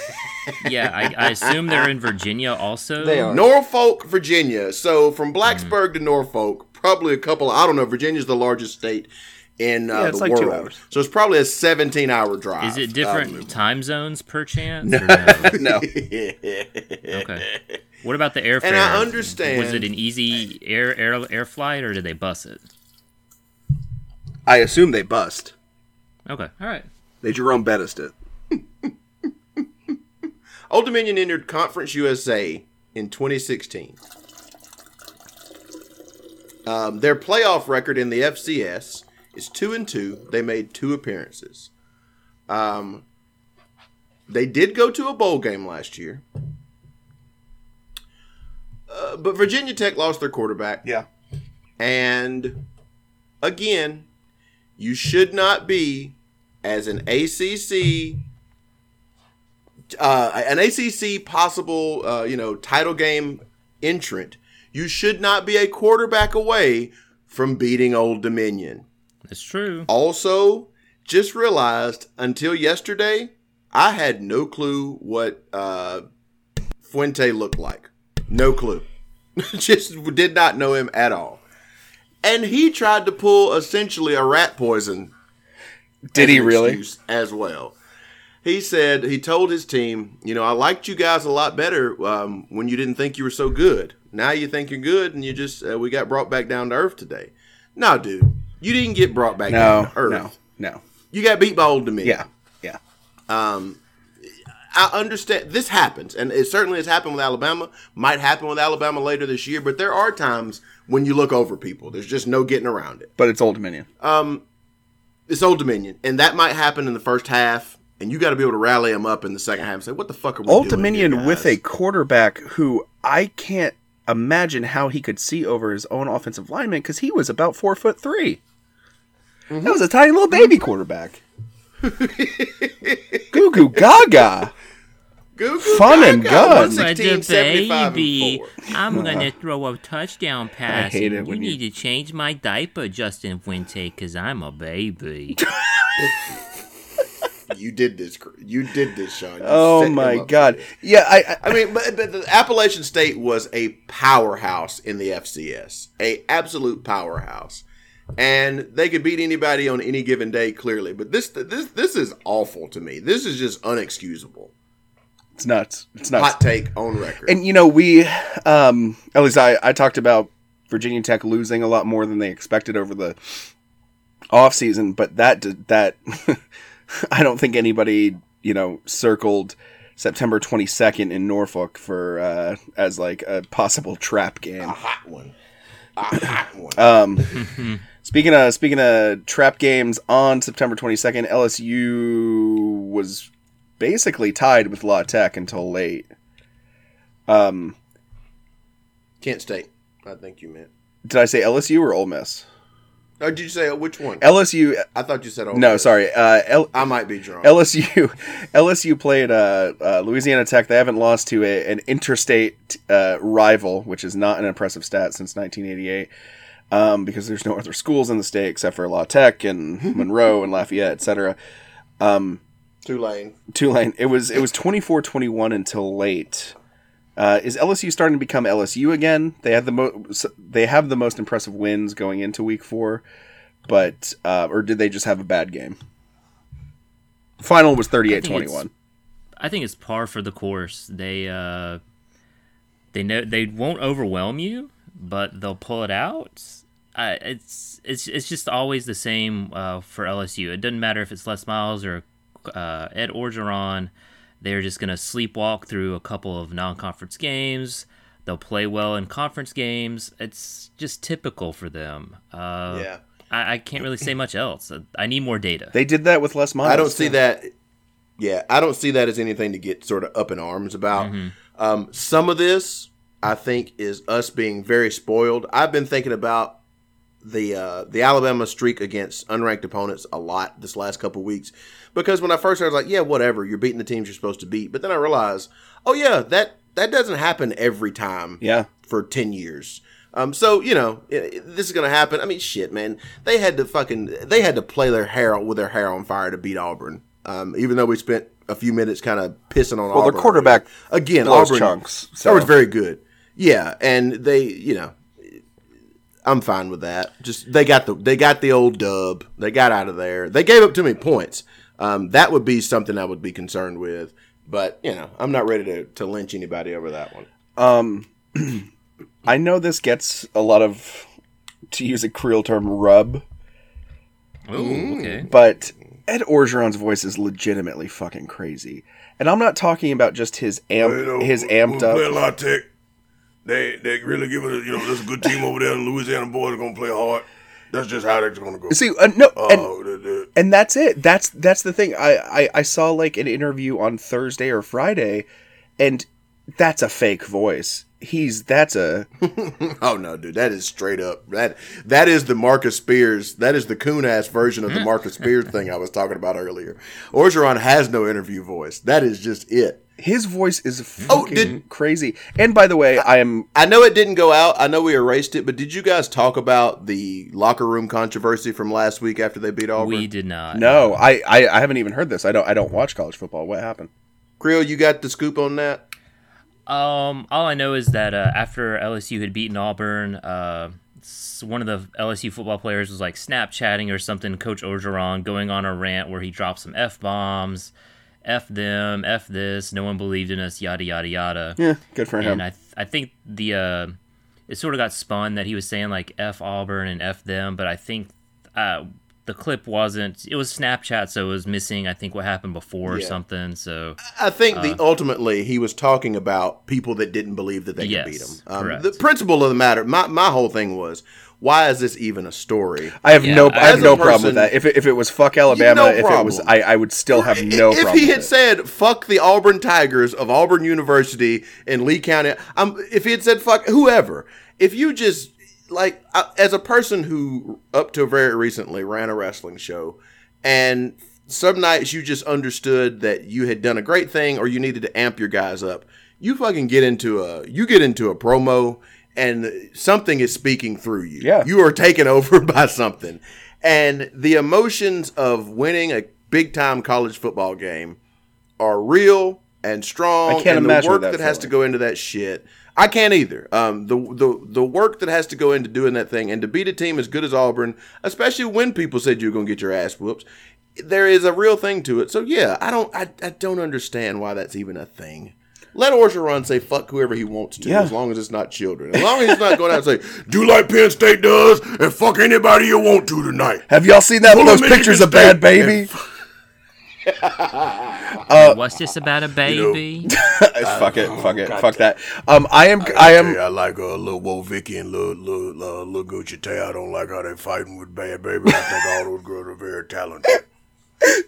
yeah, I, I assume they're in Virginia also. They are. Norfolk, Virginia. So from Blacksburg to Norfolk, probably a couple. I don't know. Virginia's the largest state in uh, Yeah, it's the like two world, hours. so it's probably a 17-hour drive. Is it different Um, time zones per chance? or no? no, Okay. What about the airfare? And I understand- Was it an easy air air air flight or did they bus it? I assume they bust. Okay. All right. They Jerome Bettis it. Old Dominion entered Conference USA in 2016. Um, their playoff record in the FCS is two and two. They made two appearances. Um, they did go to a bowl game last year, uh, but Virginia Tech lost their quarterback. Yeah. And again, you should not be as an ACC uh, an ACC possible uh, you know title game entrant. You should not be a quarterback away from beating Old Dominion. That's true. Also, just realized until yesterday, I had no clue what uh, Fuente looked like. No clue. just did not know him at all. And he tried to pull essentially a rat poison. Did he really? as well? He said he told his team, you know, I liked you guys a lot better um, when you didn't think you were so good. Now you think you're good, and you just uh, we got brought back down to earth today. No, dude, you didn't get brought back No, no, no. You got beat by Old Dominion. Yeah, yeah. Um, I understand this happens, and it certainly has happened with Alabama. Might happen with Alabama later this year, but there are times when you look over people. There's just no getting around it. But it's Old Dominion. Um, it's Old Dominion, and that might happen in the first half, and you got to be able to rally them up in the second half and say, "What the fuck are we Old Dominion here, with a quarterback who I can't imagine how he could see over his own offensive lineman because he was about four foot 3 Mm-hmm. That was a tiny little baby quarterback. Goo goo gaga. Goo Goo Fun and Gaga, gun. 116, But 75 the and baby, four. I'm gonna throw a touchdown pass. hate it you when you- need to change my diaper, Justin Fuente, because I'm a baby. You did this. Cr- You did this, Sean. You Oh my god. Yeah, I, I I mean, but, but the Appalachian State was a powerhouse in the FCS, a absolute powerhouse, and they could beat anybody on any given day. Clearly, but this this this is awful to me. This is just unexcusable. it's nuts. It's nuts. Hot take on record. And you know, we um at least I I talked about Virginia Tech losing a lot more than they expected over the off season, but that did- that I don't think anybody, you know, circled September 22nd in Norfolk for uh as like a possible trap game. a hot one. A hot one. Um, speaking of speaking of trap games on September 22nd, LSU was basically tied with La Tech until late. Um, Kent State. I think you meant. did I say LSU or Ole Miss? Or did you say uh, which one? LSU. I thought you said. Ole No, Miss. sorry. Uh, L- I might be drunk. LSU. LSU played uh, uh, Louisiana Tech. They haven't lost to a, an interstate uh, rival, which is not an impressive stat since 1988. Um, because there's no other schools in the state except for La Tech and Monroe and Lafayette, etc. Tulane. Tulane. It was it was 24-21 until late. Uh, is LSU starting to become LSU again? They have the most. They have the most impressive wins going into week four, but uh, or did they just have a bad game? Final was 38-21. I think it's par for the course. They uh, they know they won't overwhelm you, but they'll pull it out. Uh, it's it's it's just always the same uh, for LSU. It doesn't matter if it's Les Miles or uh, Ed Orgeron. They're just gonna sleepwalk through a couple of non-conference games. They'll play well in conference games. It's just typical for them. Uh, Yeah. I, I can't really say much else. I need more data. They did that with Les Miles. I don't see too. that. Yeah, I don't see that as anything to get sort of up in arms about. Um, some of this, I think, is us being very spoiled. I've been thinking about the uh, the Alabama streak against unranked opponents a lot this last couple weeks because when I first heard, I was like, yeah, whatever, you're beating the teams you're supposed to beat. But then I realized, oh yeah, that that doesn't happen every time Yeah. for 10 years. Um, so you know this is gonna happen. I mean, shit, man. They had to fucking they had to play their hair with their hair on fire to beat Auburn. Um, even though we spent a few minutes kind of pissing on Well, Auburn. their quarterback again, Auburn chunks, That so. was very good. Yeah, and they, you know, I'm fine with that. Just they got the they got the old dub. They got out of there. They gave up too many points. Um, that would be something I would be concerned with. But you know, I'm not ready to, to lynch anybody over that one. Um, I know this gets a lot of, to use a Creole term, rub, Ooh, okay. but Ed Orgeron's voice is legitimately fucking crazy. And I'm not talking about just his amp, his amped up. lot of tech. They they really give it. A, you know, there's a good team over there. The Louisiana boys are gonna play hard. That's just how they're gonna go. See, uh, no, and they- they- and that's it. That's that's the thing. I, I I saw like an interview on Thursday or Friday, and that's a fake voice. He's that's a Oh no, dude, that is straight up that that is the Marcus Spears. That is the coon ass version of the Marcus Spears thing I was talking about earlier. Orgeron has no interview voice. That is just it. His voice is Oh, fucking did- crazy. And by the way, I am I know it didn't go out. I know we erased it, but did you guys talk about the locker room controversy from last week after they beat Auburn? We did not. no, I, I I haven't even heard this. I don't I don't watch college football. What happened? Creel, you got the scoop on that? Um, all I know is that uh, after LSU had beaten Auburn, uh, one of the LSU football players was like Snapchatting or something. Coach Orgeron going on a rant where he dropped some f bombs, f them, f this. No one believed in us. Yada yada yada. Yeah, good for him. And I, th- I think the uh, it sort of got spun that he was saying like f Auburn and f them, but I think uh, the clip wasn't. It was Snapchat, so it was missing. I think what happened before or something. So I think the ultimately he was talking about people that didn't believe that they Yes, could beat him. Um, correct. the principle of the matter, my, my whole thing was, why is this even a story? I have Yeah, no I have no a problem with that. If it, if it was fuck Alabama, No if it was. I, I would still have no problem. if problem. he had with it. said "fuck the Auburn Tigers" of Auburn University in Lee County, I'm, if he had said "fuck whoever," if you just like I, as a person who up to very recently ran a wrestling show, and some nights you just understood that you had done a great thing or you needed to amp your guys up. You fucking get into a you get into a promo and something is speaking through you. Yeah. You are taken over by something. And the emotions of winning a big time college football game are real and strong. I can't and imagine the work that that has to go into that shit. I can't either. Um, the the the work that has to go into doing that thing and to beat a team as good as Auburn, especially when people said you're going to get your ass whoops, there is a real thing to it. So yeah, I don't I, I don't understand why that's even a thing. Let Orgeron say fuck whoever he wants to, Yeah. as long as it's not children. As long as he's not going out and say, Do like Penn State does and fuck anybody you want to tonight. Have y'all seen that Pull those pictures of Bad state Baby? What's this about a baby? fuck it, fuck it, fuck that. Um, I am, I am. Hey, I like uh, little Wo Vicky and little little uh, little Gucci Tay. I don't like how they fighting with Bad Baby. I think all those girls are very talented.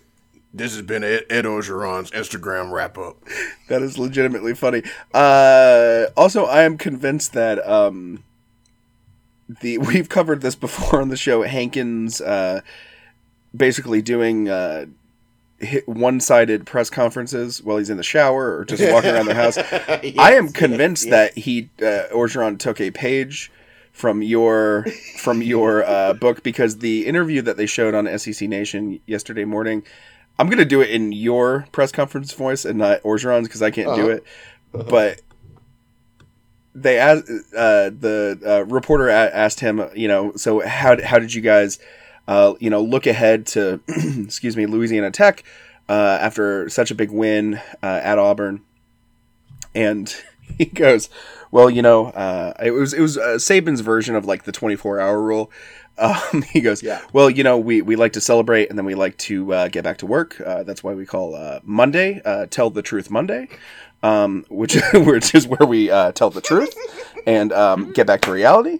This has been Ed, Ed Orgeron's Instagram wrap up. That is legitimately funny. Uh, also, I am convinced that um, the we've covered this before on the show. Hankins uh, basically doing uh, hit one-sided press conferences while he's in the shower or just walking around the house. I am convinced that he uh, Orgeron took a page from your from your uh, book because the interview that they showed on SEC Nation yesterday morning. I'm gonna do it in your press conference voice and not Orgeron's because I can't do it. But they asked uh, the uh, reporter asked him, you know, so how how did you guys, uh, you know, look ahead to, excuse me, Louisiana Tech uh, after such a big win uh, at Auburn, and he goes, well, you know, uh, it was it was uh, Saban's version of like the 24 hour rule. Um, he goes, Yeah. well, you know, we, we like to celebrate and then we like to uh, get back to work. Uh, that's why we call uh, Monday uh, Tell the Truth Monday, um, which which is where we uh, tell the truth and um, get back to reality.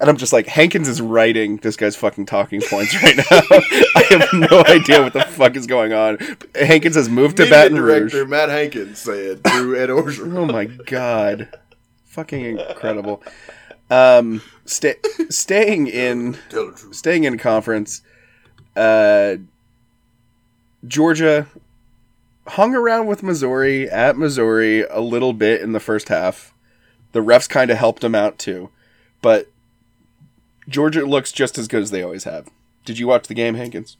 And I'm just like, Hankins is writing this guy's fucking talking points right now. I have no idea what the fuck is going on. Hankins has moved to Media Baton Rouge. director Matt Hankins said through Ed Orgeron. Oh my god, fucking incredible. Um, sta- staying in Tell the truth. staying in conference, uh, Georgia hung around with Missouri at Missouri a little bit in the first half. The refs kind of helped them out too, but Georgia looks just as good as they always have. Did you watch the game, Hankins?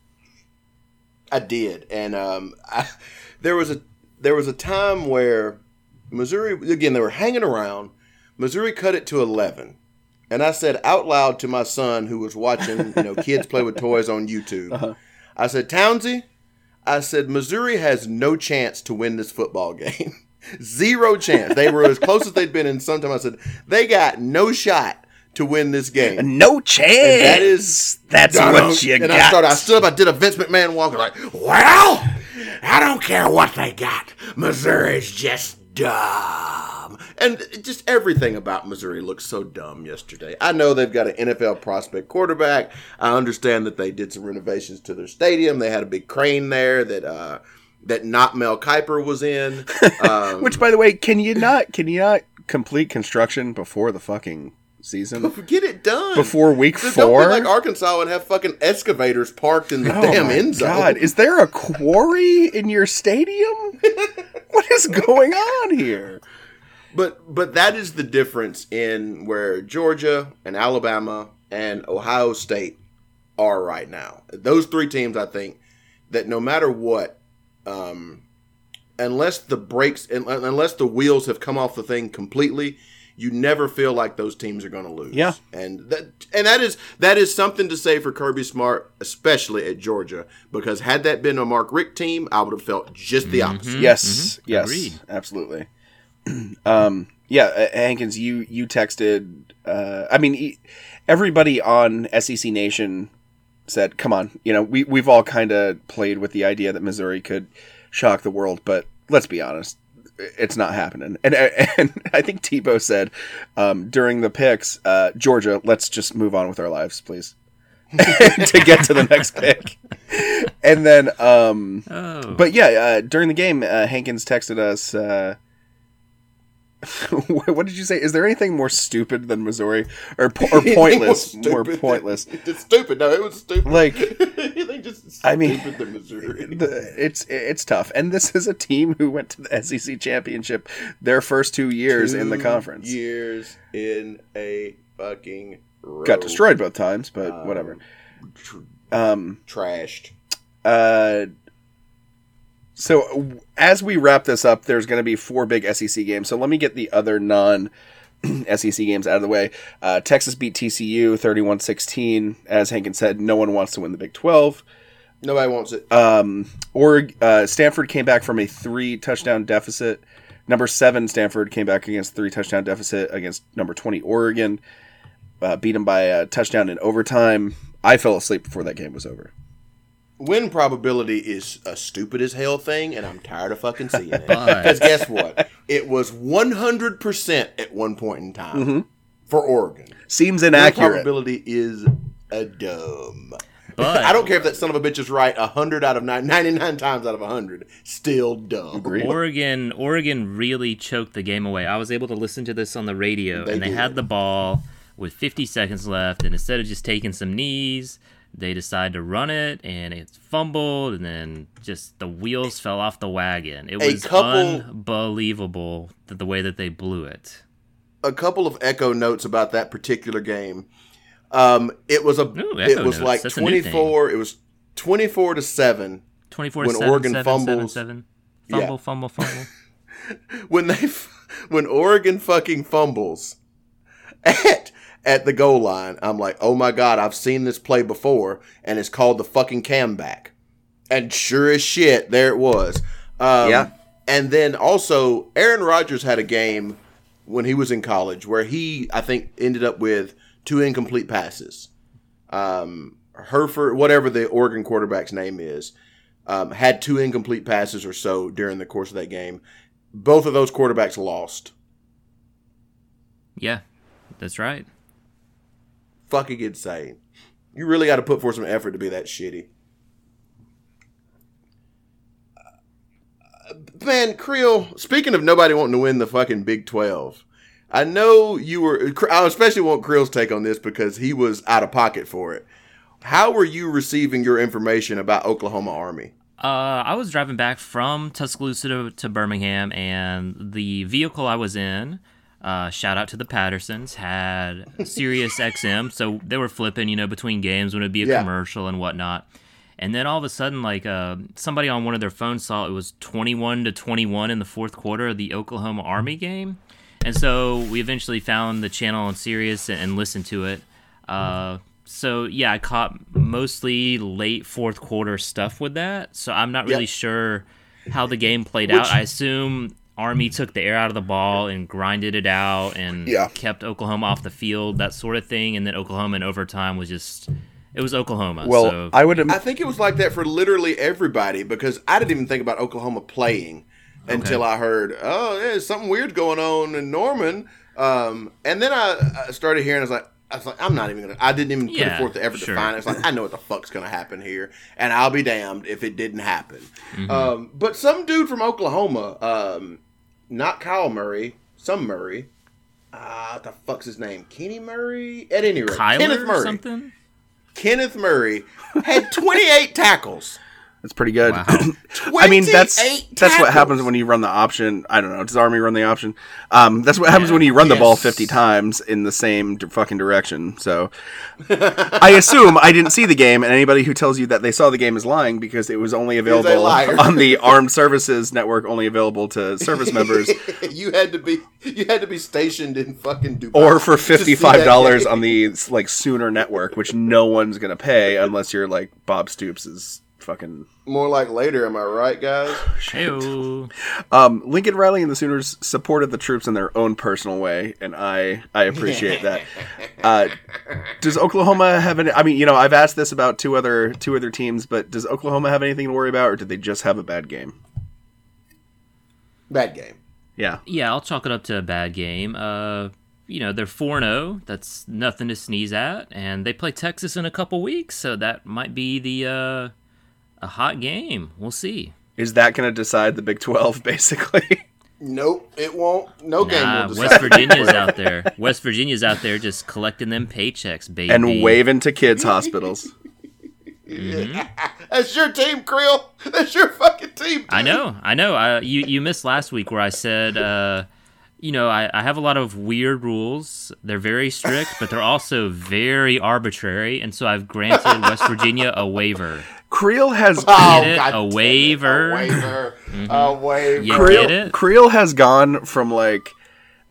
I did, and um, I, there was a there was a time where Missouri again they were hanging around. Missouri cut it to eleven, and I said out loud to my son who was watching, you know, kids play with toys on YouTube. I said, Townsy, I said Missouri has no chance to win this football game. Zero chance. They were as close as they'd been in some time. I said they got no shot to win this game. No chance. that is that's what you and got. I started. I stood up. I did a Vince McMahon walk. Like, Well, I don't care what they got. Missouri's just dumb. and just everything about Missouri looks so dumb yesterday. I know they've got an NFL prospect quarterback. I understand that they did some renovations to their stadium. They had a big crane there that uh, that not Mel Kiper was in. Um, Which, by the way, can you not can you not complete construction before the fucking season? get it done Before week Just Don't four? be like Arkansas and have fucking excavators parked in the Oh damn end zone. God, is there a quarry in your stadium? what is going on here? But but that is the difference in where Georgia and Alabama and Ohio State are right now. Those three teams, I think, that no matter what, um, unless the brakes, un- unless the wheels have come off the thing completely, you never feel like those teams are going to lose. Yeah. and that and that is that is something to say for Kirby Smart, especially at Georgia, because had that been a Mark Richt team, I would have felt just the opposite. Yes, yes, Agreed. absolutely. um, yeah, uh, Hankins, you you texted. Uh, I mean, e- everybody on SEC Nation said, "Come on, you know, we we've all kind of played with the idea that Missouri could shock the world, but let's be honest." It's not happening, and and I think Tebow said um, during the picks, uh, Georgia, let's just move on with our lives, please, to get to the next pick. And then, um, Oh, but yeah, uh, during the game, uh, Hankins texted us. What did you say? Is there anything more stupid than Missouri, or po- or pointless? more More pointless. than- It's stupid. No, it was stupid. Like, just I mean, than Missouri. the, it's it's tough, and this is a team who went to the SEC championship their first two years in the conference. Years in a fucking row. Got destroyed both times, but whatever. Tr- Um, trashed. uh, so as we wrap this up, there's going to be four big SEC games. So let me get the other non SEC games out of the way. Uh, Texas beat TCU 31 16. As Hankin said, no one wants to win the Big 12. Nobody wants it. Um, or uh, Stanford came back from a three touchdown deficit. Number seven, Stanford came back against three touchdown deficit against number 20, Oregon. Uh, beat them by a touchdown in overtime. I fell asleep before that game was over. Win probability is a stupid as hell thing, and I'm tired of fucking seeing it. Because guess what? It was 100% at one point in time mm-hmm. for Oregon. Seems inaccurate. Win inaccurate. probability is a dumb. But I don't care if that son of a bitch is right 100 out of nine, 99 times out of 100. Still dumb. Oregon, Oregon really choked the game away. I was able to listen to this on the radio, They and they did. had the ball with 50 seconds left, and instead of just taking some knees, they decide to run it, and it's fumbled, and then just the wheels fell off the wagon. It was couple- unbelievable that the way that they blew it. a couple of echo notes about that particular game. Um, it was a Ooh, it was notes. like That's a new thing. 24 it was 24 to 7 24 When 7, Oregon 7, fumbles- 7, 7. Yeah. Fumble, fumble, fumble. when they when Oregon fucking fumbles at at the goal line. I'm like, "Oh my god, I've seen this play before and it's called the fucking cam back." And sure as shit, there it was. Um, Yeah. And then also, Aaron Rodgers had a game when he was in college where he, I think, ended up with two incomplete passes. Um, Herford, whatever the Oregon quarterback's name is, um, had two incomplete passes or so during the course of that game. Both of those quarterbacks lost. yeah, that's right. Fucking insane. You really got to put forth some effort to be that shitty. Uh, Man, Creel, speaking of nobody wanting to win the fucking Big 12, I know you were, I especially want Creel's take on this because he was out of pocket for it. How were you receiving your information about Oklahoma Army? Uh, I was driving back from Tuscaloosa to, to Birmingham, and the vehicle I was in, uh, shout out to the Pattersons, had Sirius XM, so they were flipping, you know, between games when it'd be a Yeah. commercial and whatnot. And then all of a sudden, like uh, somebody on one of their phones saw it was 21 to 21 in the fourth quarter of the Oklahoma Army game, and so we eventually found the channel on Sirius and, and listened to it. Uh, so yeah, I caught mostly late fourth quarter stuff with that. So I'm not really Yep. sure how the game played out. I assume Army took the air out of the ball and grinded it out and Yeah. kept Oklahoma off the field, that sort of thing. And then Oklahoma in overtime was just it was Oklahoma. Well, so I would. I think it was like that for literally everybody because I didn't even think about Oklahoma playing until I heard, oh, there's something weird going on in Norman. Um, and then I, I started hearing, I was like, I was like, I'm not even gonna. I didn't even put Yeah, forth the effort sure. to find it. It's like I know what the fuck's gonna happen here, and I'll be damned if it didn't happen. Mm-hmm. Um, but some dude from Oklahoma, um, not Kyle Murray, some Murray. Ah, what the fuck's his name? Kenny Murray. At any rate, Kyler Kenneth Murray. something. Kenneth Murray had 28 tackles. That's pretty good. Wow. I mean, that's 28 that's what happens when you run the option. I don't know. Does Army run the option? Um, that's what happens when you run the ball fifty times in the same d- fucking direction. So, I assume I didn't see the game, and anybody who tells you that they saw the game is lying because it was only available on the Armed Services Network, only available to service members, you had to be you had to be stationed in fucking Dubai. or for to see fifty that five dollars on the like Sooner Network, which no one's gonna pay unless you're like Bob Stoops is fucking More like later, am I right, guys? Heyo. Um, Lincoln Riley and the Sooners supported the troops in their own personal way, and I I appreciate that. Uh, does Oklahoma have any? I mean, you know, I've asked this about two other two other teams, but does Oklahoma have anything to worry about, or did they just have a bad game? Bad game. Yeah, Yeah, I'll chalk it up to a bad game. Uh, you know, they're 4 0. That's nothing to sneeze at. And they play Texas in a couple weeks, so that might be the uh, a hot game. We'll see. is that going to decide the Big Twelve? Basically, Nope, it won't. No game will West. Virginia's out there. West Virginia's out there just collecting them paychecks, baby. and waving to kids hospitals. That's your team, Creel. That's your fucking team. Dude. I know, I know. I, you you missed last week where I said, uh, you know, I, I have a lot of weird rules. They're very strict, but they're also very arbitrary, and so I've granted West Virginia a waiver. Creel has Oh, Get it? A damn it. waiver. A waiver. A waiver. You Creel, get it? Creel has gone from like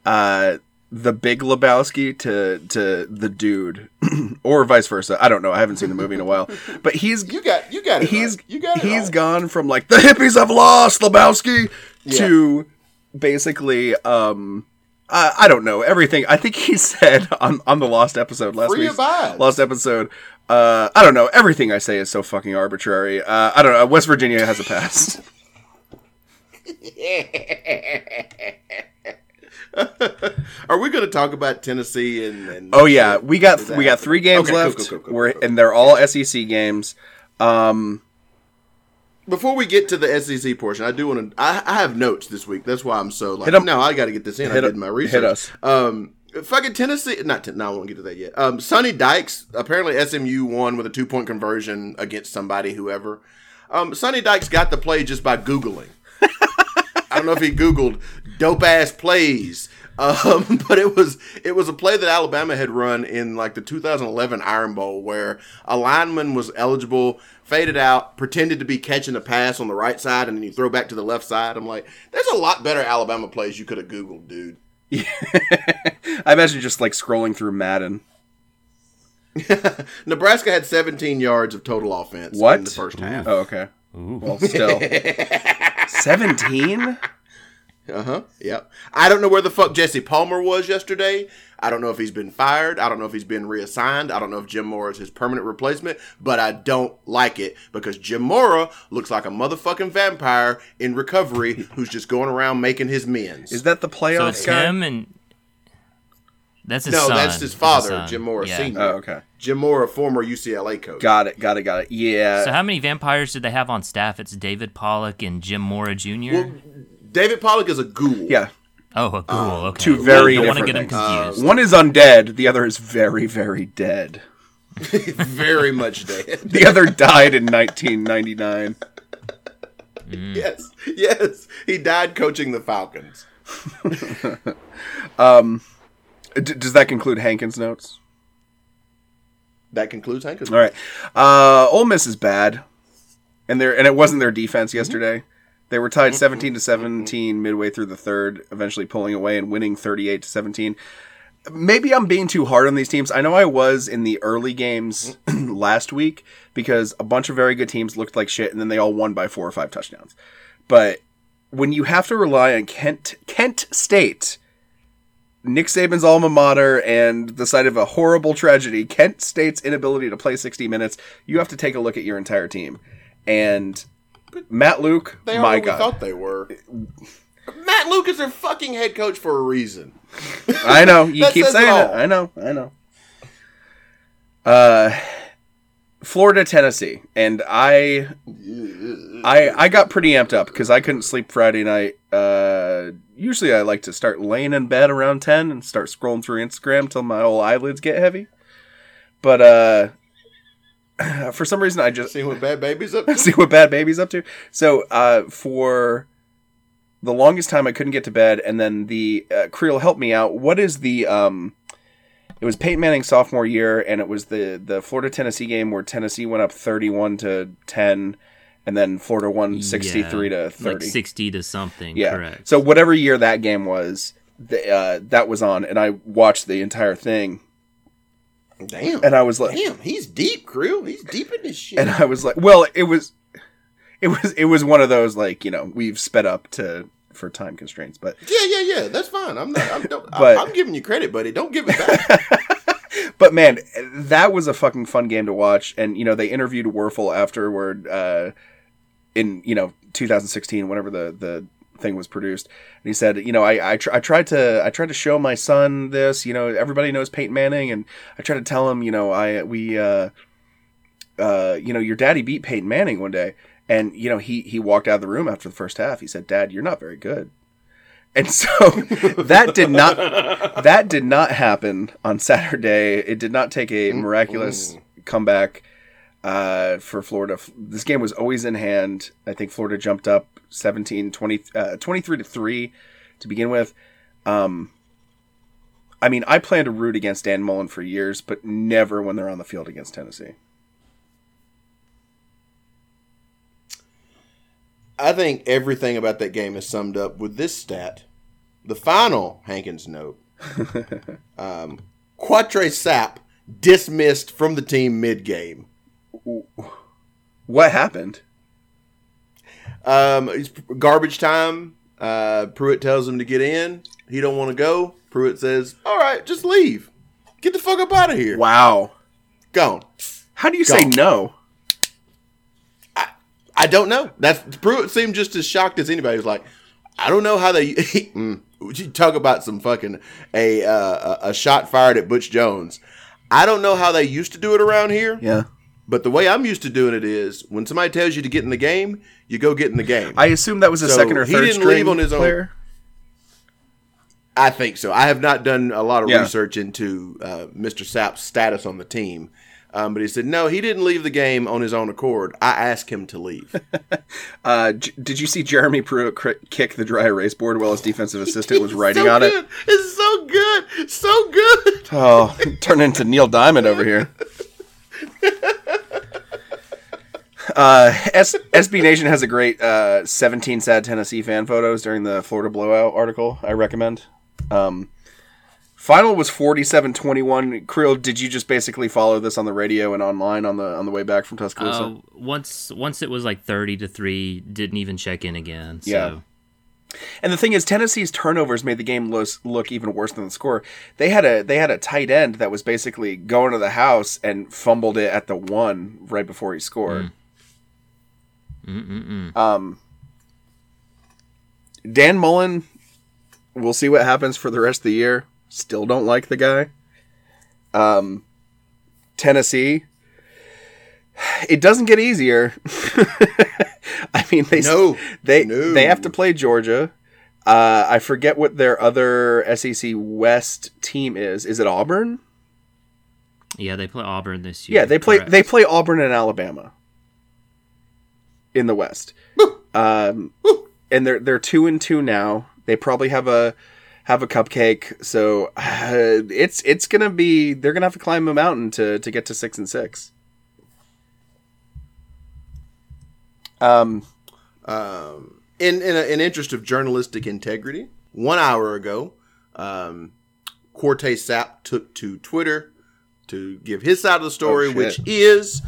uh the Big Lebowski to to the dude, or vice versa. I don't know. I haven't seen the movie in a while, but he's You got you got it. he's right. you got it. he's right. gone from like the hippies have lost Lebowski to basically um I, I don't know everything. I think he said on on the lost episode last week. Lost episode. Uh, I don't know. Everything I say is so fucking arbitrary. Uh, I don't know. West Virginia has a pass. Are we going to talk about Tennessee and? and Oh yeah, we got we got three games Okay, left. cool, cool, cool, We're cool, cool. and they're all SEC games. Um, Before we get to the SEC portion, I do want to. I, I have notes this week. That's why I'm so like. Hit. No, I got to get this in. I Hit did 'em. my Hit research. us. Um, fucking Tennessee. Not. Ten, no, I won't get to that yet. Um, Sonny Dykes. Apparently, SMU won with a two point conversion against somebody, whoever. Um, Sonny Dykes got the play just by googling. I don't know if he googled dope ass plays. Um, but it was it was a play that Alabama had run in like the 2011 Iron Bowl where a lineman was eligible, faded out, pretended to be catching a pass on the right side, and then you throw back to the left side. I'm like, there's a lot better Alabama plays you could have googled, dude. I imagine just like scrolling through Madden. Nebraska had 17 yards of total offense What? in the first half. Oh, okay. Well, still seventeen. Uh huh. Yep. I don't know where the fuck Jesse Palmer was yesterday. I don't know if he's been fired. I don't know if he's been reassigned. I don't know if Jim Mora is his permanent replacement. But I don't like it because Jim Mora looks like a motherfucking vampire in recovery who's just going around making his mens. Is that the So playoff it's guy? him and that's his no, son. that's his father, son. Jim Mora Yeah. Senior. Oh, okay. Jim Mora, former UCLA coach. Got it. Got it. Got it. Yeah. So how many vampires did they have on staff? It's David Pollack and Jim Mora Jr. David Pollack is a ghoul. yeah. oh, a ghoul. Um, okay. two very don't want to different get him things. confused. One is undead. The other is very, very dead. very much dead. The other died in 1999. Mm. yes, yes. He died coaching the Falcons. Um, d- does that conclude Hankins' notes? That concludes Hank. All right. Uh, Ole Miss is bad, and their and it wasn't their defense yesterday. They were tied mm-hmm. 17 to 17 midway through the third, eventually pulling away and winning 38 to 17. Maybe I'm being too hard on these teams. I know I was in the early games last week because a bunch of very good teams looked like shit, and then they all won by four or five touchdowns. But when you have to rely on Kent Kent State, Nick Saban's alma mater, and the site of a horrible tragedy, Kent State's inability to play 60 minutes, you have to take a look at your entire team. And Matt Luke, They are my God, thought they were. Matt Luke is their fucking head coach for a reason. I know you keep saying it. all. I know, I know. Uh, Florida, Tennessee, and I, I, I got pretty amped up because I couldn't sleep Friday night. Uh, usually I like to start laying in bed around ten and start scrolling through Instagram till my old eyelids get heavy. But uh, for some reason I just see what bad babies up to? see what bad baby's up to. So uh, for the longest time, I couldn't get to bed, and then the uh, Creel helped me out. What is the um? It was Peyton Manning sophomore year, and it was the the Florida Tennessee game where Tennessee went up thirty one to ten, and then Florida won sixty three Yeah, to thirty. Like 60 to something. yeah. Correct. So whatever year that game was, the, uh, that was on, and I watched the entire thing, Damn. and I was like, Damn, he's deep, Crew. He's deep in this shit. and I was like, well, it was, it was, it was one of those like you know we've sped up to for time constraints, but yeah, yeah, yeah. That's fine. I'm not. I'm, don't, But- I'm giving you credit, buddy. Don't give it back. but man, that was a fucking fun game to watch. And you know they interviewed Wuerffel afterward uh, in you know 2016, whenever the the thing was produced, and he said, you know, I I, tr- I tried to I tried to show my son this. You know, everybody knows Peyton Manning, and I tried to tell him, you know, I we uh, uh, you know, your daddy beat Peyton Manning one day. And you know he he walked out of the room after the first half. He said, "Dad, you're not very good." And so that did not that did not happen on Saturday. It did not take a miraculous comeback uh, for Florida. This game was always in hand. I think Florida jumped up 17 20 uh, 23 to 3 to begin with. Um I mean, I plan to root against Dan Mullen for years, but never when they're on the field against Tennessee. I think everything about that game is summed up with this stat. The final Hankins note. um, Quart'e Sapp dismissed from the team mid game. What happened? Um, it's garbage time. Uh, Pruitt tells him to get in. He don't want to go. Pruitt says, "All right, just leave. Get the fuck up out of here. Wow. Gone." How do you say no? I don't know. That's Pruitt seemed just as shocked as anybody. He was like, I don't know how they. mm, would you talk about some fucking a uh, a a shot fired at Butch Jones? I don't know how they used to do it around here, Yeah. But the way I'm used to doing it is when somebody tells you to get in the game, you go get in the game. I, I assume that was a So, second or third he third didn't string leave on his own. I think so. I have not done a lot of Yeah. research into uh, Mr. Sapp's status on the team, um, but he said no, he didn't leave the game on his own accord. I asked him to leave. Uh, j- did you see Jeremy Pruitt cr- kick the dry erase board while his defensive assistant was writing so on good. it? It's so good, so good. Oh, turn into Neil Diamond over here. Uh, S- SB Nation has a great uh, 17 sad Tennessee fan photos during the Florida blowout article. I recommend. Um, final was 47-21. Creel, did you just basically follow this on the radio and online on the on the way back from Tuscaloosa? Uh, once once it was like thirty to three, didn't even check in again. So. Yeah. And the thing is, Tennessee's turnovers made the game look, look even worse than the score. They had a they had a tight end that was basically going to the house and fumbled it at the one right before he scored. Um, Dan Mullen, we'll see what happens for the rest of the year. Still don't like the guy. Um, Tennessee, it doesn't get easier. I mean, they No. they No. they have to play Georgia. Uh, I forget what their other SEC West team is. Is it Auburn? Yeah, they play Auburn this year. Yeah, they play correct. they play Auburn and Alabama in the West. Um, and they're they're two and two now. They probably have a have a cupcake. So uh, it's it's gonna be they're gonna have to climb a mountain to to get to six and six. Um, um, in in an interest of journalistic integrity, one hour ago, um, Quart'e Sapp took to Twitter to give his side of the story, Oh, which is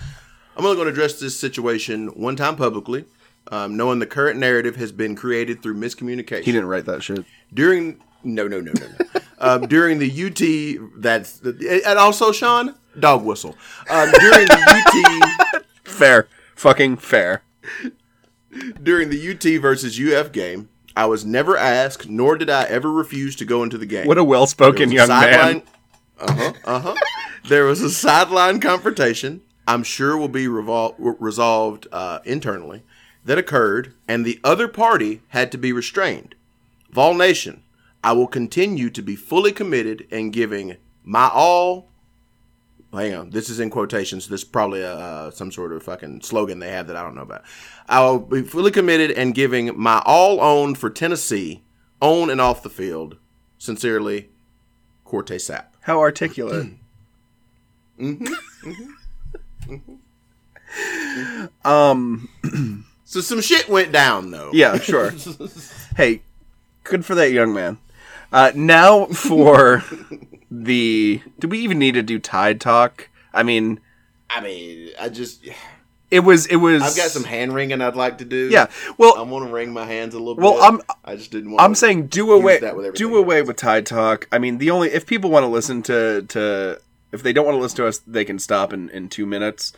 I'm only going to address this situation one time publicly, um, knowing the current narrative has been created through miscommunication he didn't write that shit. during. No, no, no, no, no. um, during the UT, that's and also Sean dog whistle. Um, during the UT. Fair, fucking fair. during the UT versus UF game, I was never asked, nor did I ever refuse to go into the game. What a well spoken young man. Uh huh. Uh huh. there was a sideline confrontation. I'm sure will be revol- resolved uh, internally. That occurred, and the other party had to be restrained. Vol Nation, I will continue to be fully committed and giving my all. Hang on, this is in quotations. This is probably uh, some sort of fucking slogan they have that I don't know about. I will be fully committed and giving my all on for Tennessee, on and off the field. Sincerely, Quart'e Sapp. How articulate. Um. So some shit went down though. Yeah, sure. hey, good for that young man. Uh, now for the. Do we even need to do Tide Talk? I mean, I mean, I just it was. It was. I've got some hand wringing I'd like to do. Yeah. Well, I Well, want to wring my hands a little Well, bit. I'm- I just didn't want. I'm saying do away. Do away with Tide Talk. I mean, the only if people want to listen to to if they don't want to listen to us, they can stop in in two minutes.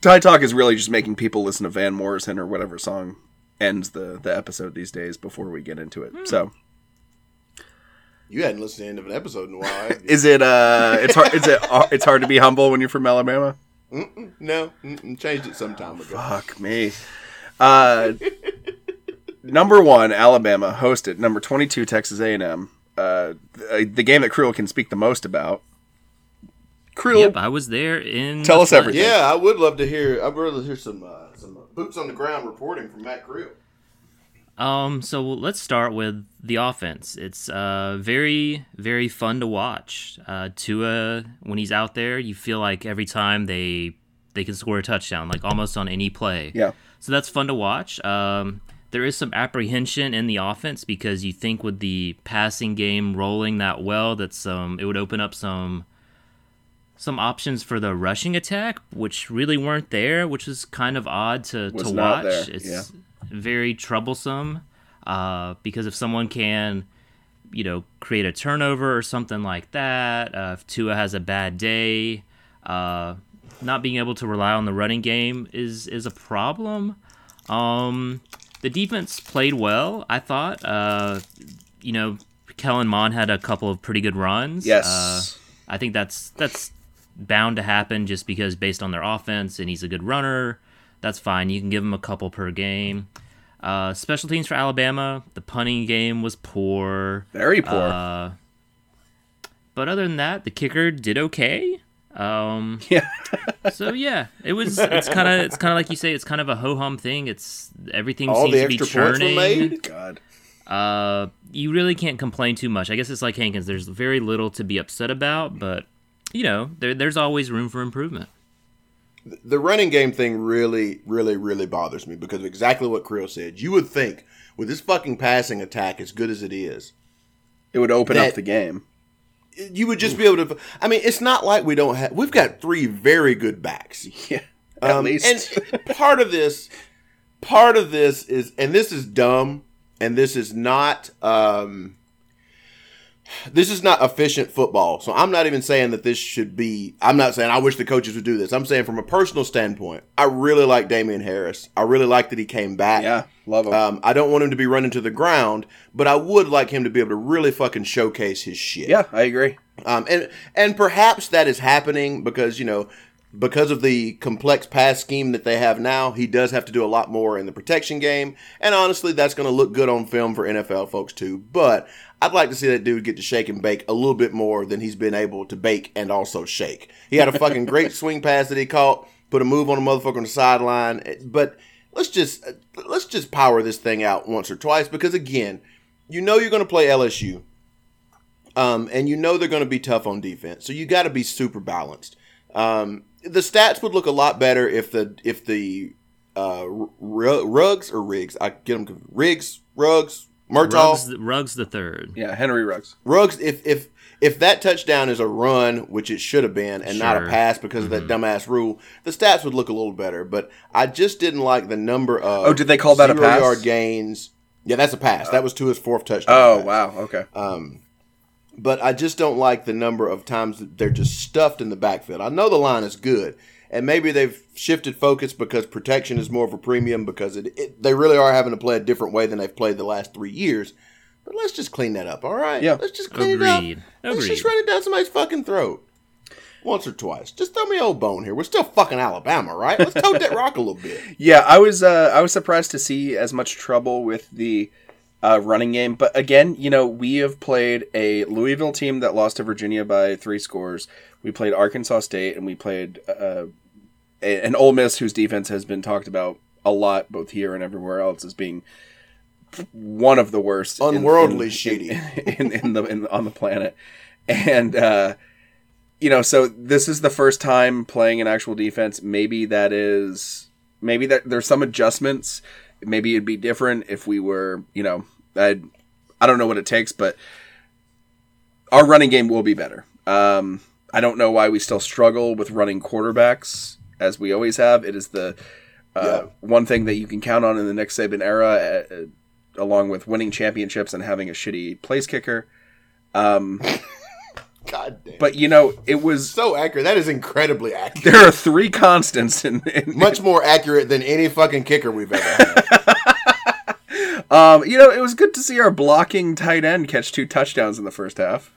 Tide Talk is really just making people listen to Van Morrison or whatever song ends the the episode these days before we get into it. So. you hadn't listened to the end of an episode in a while. Is it uh it's hard is it it's hard to be humble when you're from Alabama? no, mm-mm, changed it some time ago. Fuck me. Uh number one, Alabama hosted number twenty-two, Texas A&M. Uh, the, the game that Creel can speak the most about. Creel, Yep, I was there in. Tell the us flesh. everything. Yeah, I would love to hear. I'd rather hear some uh, some boots on the ground reporting from Matt Creel. Um, so let's start with the offense. It's uh very very fun to watch. Uh, Tua when he's out there, you feel like every time they they can score a touchdown, like almost on any play. Yeah. So that's fun to watch. Um, there is some apprehension in the offense because you think with the passing game rolling that well, that some it would open up some some options for the rushing attack, which really weren't there, which is kind of odd to, Was to watch. there, It's yeah. very troublesome uh, because if someone can, you know, create a turnover or something like that, uh, if Tua has a bad day, uh, not being able to rely on the running game is is a problem. Um, the defense played well, I thought. Uh, you know, Kellen Mond had a couple of pretty good runs. Yes. Uh, I think that's that's bound to happen just because based on their offense and he's a good runner. That's fine. You can give him a couple per game. Uh, special teams for Alabama. The punting game was poor. very poor. Uh, but other than that, the kicker did okay. Um, yeah, so yeah, it was. It's kind of. It's kind of like you say. It's kind of a ho hum thing. It's everything All seems the to be extra were churning. made? God. Uh, you really can't complain too much. I guess it's like Hankins. There's very little to be upset about, but you know, there, there's always room for improvement. The running game thing really, really, really bothers me because of exactly what Creel said. You would think with this fucking passing attack as good as it is, It would open That- up the game. You would just be able to. I mean, it's not like we don't have. We've got three very good backs. Yeah, at Um, least. And part of this, part of this is, and this is dumb, and this is not, um, this is not efficient football. So I'm not even saying that this should be. I'm not saying I wish the coaches would do this. I'm saying from a personal standpoint, I really like Damien Harris. I really like that he came back. yeah, love him. Um, I don't want him to be running to the ground, but I would like him to be able to really fucking showcase his shit. yeah, I agree. Um, and and perhaps that is happening because you know because of the complex pass scheme that they have now, he does have to do a lot more in the protection game. And honestly, that's going to look good on film for NFL folks too. But I'd like to see that dude get to shake and bake a little bit more than he's been able to bake and also shake. He had a fucking great swing pass that he caught, put a move on a motherfucker on the sideline. But let's just let's just power this thing out once or twice because again, you know you're going to play LSU. Um, and you know they're going to be tough on defense, so you got to be super balanced. Um, the stats would look a lot better if the if the uh, R- Rugs or Riggs, I get them confused. Riggs, Rugs, Murtaugh, Rugs, Ruggs the third. Yeah, Henry Ruggs, Rugs. If if if that touchdown is a run, which it should have been, and not a pass because of that dumbass rule, the stats would look a little better. But I just didn't like the number of Oh, did they call that a pass? yard gains. Yeah, that's a pass. That was to his fourth touchdown. Oh pass. wow, okay. But I just don't like the number of times that they're just stuffed in the backfield. I know the line is good, and maybe they've shifted focus because protection is more of a premium because it, it they really are having to play a different way than they've played the last three years. But let's just clean that up, all right? Yeah. let's just clean Agreed. it up. Let's just run it down somebody's fucking throat. Once or twice. Just throw me an old bone here. We're still fucking Alabama, right? Let's tote that rock a little bit. Yeah, I was uh, I was surprised to see as much trouble with the uh, running game. But again, you know, we have played a Louisville team that lost to Virginia by three scores. We played Arkansas State, and we played uh, a- an Ole Miss whose defense has been talked about a lot, both here and everywhere else, as being one of the worst, in- Unworldly in, shitty. in, in the in, on the planet. And uh, you know, so this is the first time playing an actual defense. Maybe that is maybe that there's some adjustments. Maybe it'd be different if we were, you know, I I don't know what it takes, but our running game will be better. Um, I don't know why we still struggle with running quarterbacks as we always have. It is the uh, one thing that you can count on in the next Saban era, uh, uh, along with winning championships and having a shitty place kicker. God damn. But you know, it was so accurate. That is incredibly accurate. there are three constants in, in Much more accurate than any fucking kicker we've ever had. um, you know, it was good to see our blocking tight end catch two touchdowns in the first half.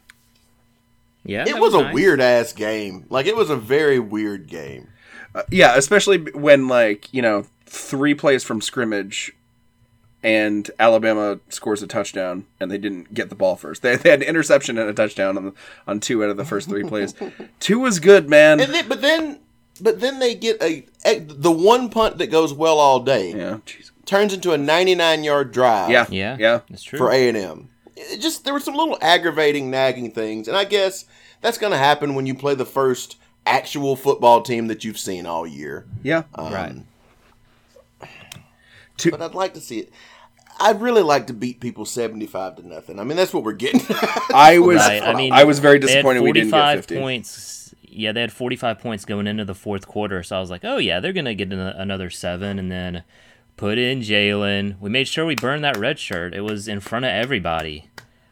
Yeah, It that was a weird ass game. Like it was a very weird game. Yeah, especially when like you know three plays from scrimmage, and Alabama scores a touchdown, and they didn't get the ball first. They, they had an interception and a touchdown on on two out of the first three plays. Two was good, man. And then, but then, but then they get a, a the one punt that goes well all day yeah, jeez. Turns into a 99 yard drive. yeah, Yeah, yeah. that's true. for A and M. Just there were some little aggravating, nagging things, and I guess that's going to happen when you play the first actual football team that you've seen all year. Yeah, um, right. But I'd like to see it. I'd really like to beat people seventy-five to nothing. I mean, that's what we're getting. I was. Right. I mean, I was very disappointed we didn't get 45 fifty. points. Yeah, they had 45 points going into the fourth quarter. So I was like, oh, yeah, they're going to get another seven and then put in Jalen. We made sure we burned that red shirt. It was in front of everybody.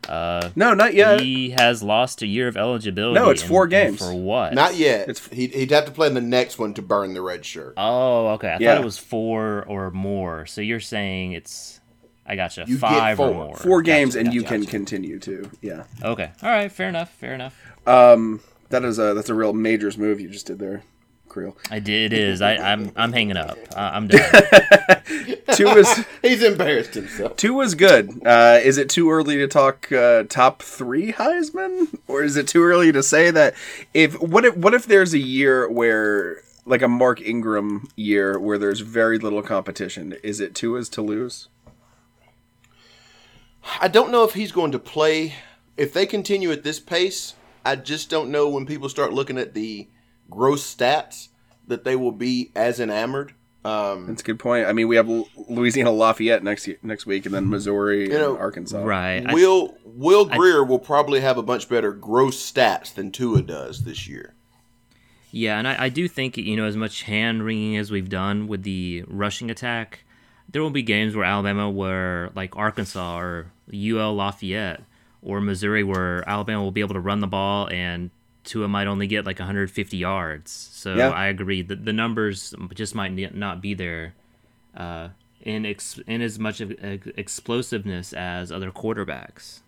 Uh, No, not yet. he has lost a year of eligibility. No, it's and- four and games. For what? Not yet. It's- he'd, he'd have to play in the next one to burn the red shirt. Oh, okay. I Yeah. thought it was four or more. So you're saying it's. I gotcha. You get Five or four. more. Four Gotcha, games, and gotcha, you can continue to. Yeah, Okay. All right. Fair enough. Fair enough. Um, that is a that's a real majors move you just did there, Creel. I did. It is. I, I'm. I'm hanging up. Uh, I'm done. Two was He's embarrassed himself. two was good. Uh, is it too early to talk uh, top three Heisman, or is it too early to say that if what if what if there's a year where like a Mark Ingram year where there's very little competition? Is it Tua's to lose? I don't know if he's going to play. If they continue at this pace, I just don't know when people start looking at the gross stats that they will be as enamored. Um, That's a good point. I mean, we have Louisiana Lafayette next ye- next week, and then Missouri know, and Arkansas. right. I- Will Will Grier will probably have a much better gross stats than Tua does this year. Yeah, and I, I do think you know as much hand wringing as we've done with the rushing attack, there will be games where Alabama, where like Arkansas or UL Lafayette or Missouri, where Alabama will be able to run the ball and Tua might only get like 150 yards. So Yeah. I agree that the numbers just might not be there uh, in ex- in as much of ex- explosiveness as other quarterbacks.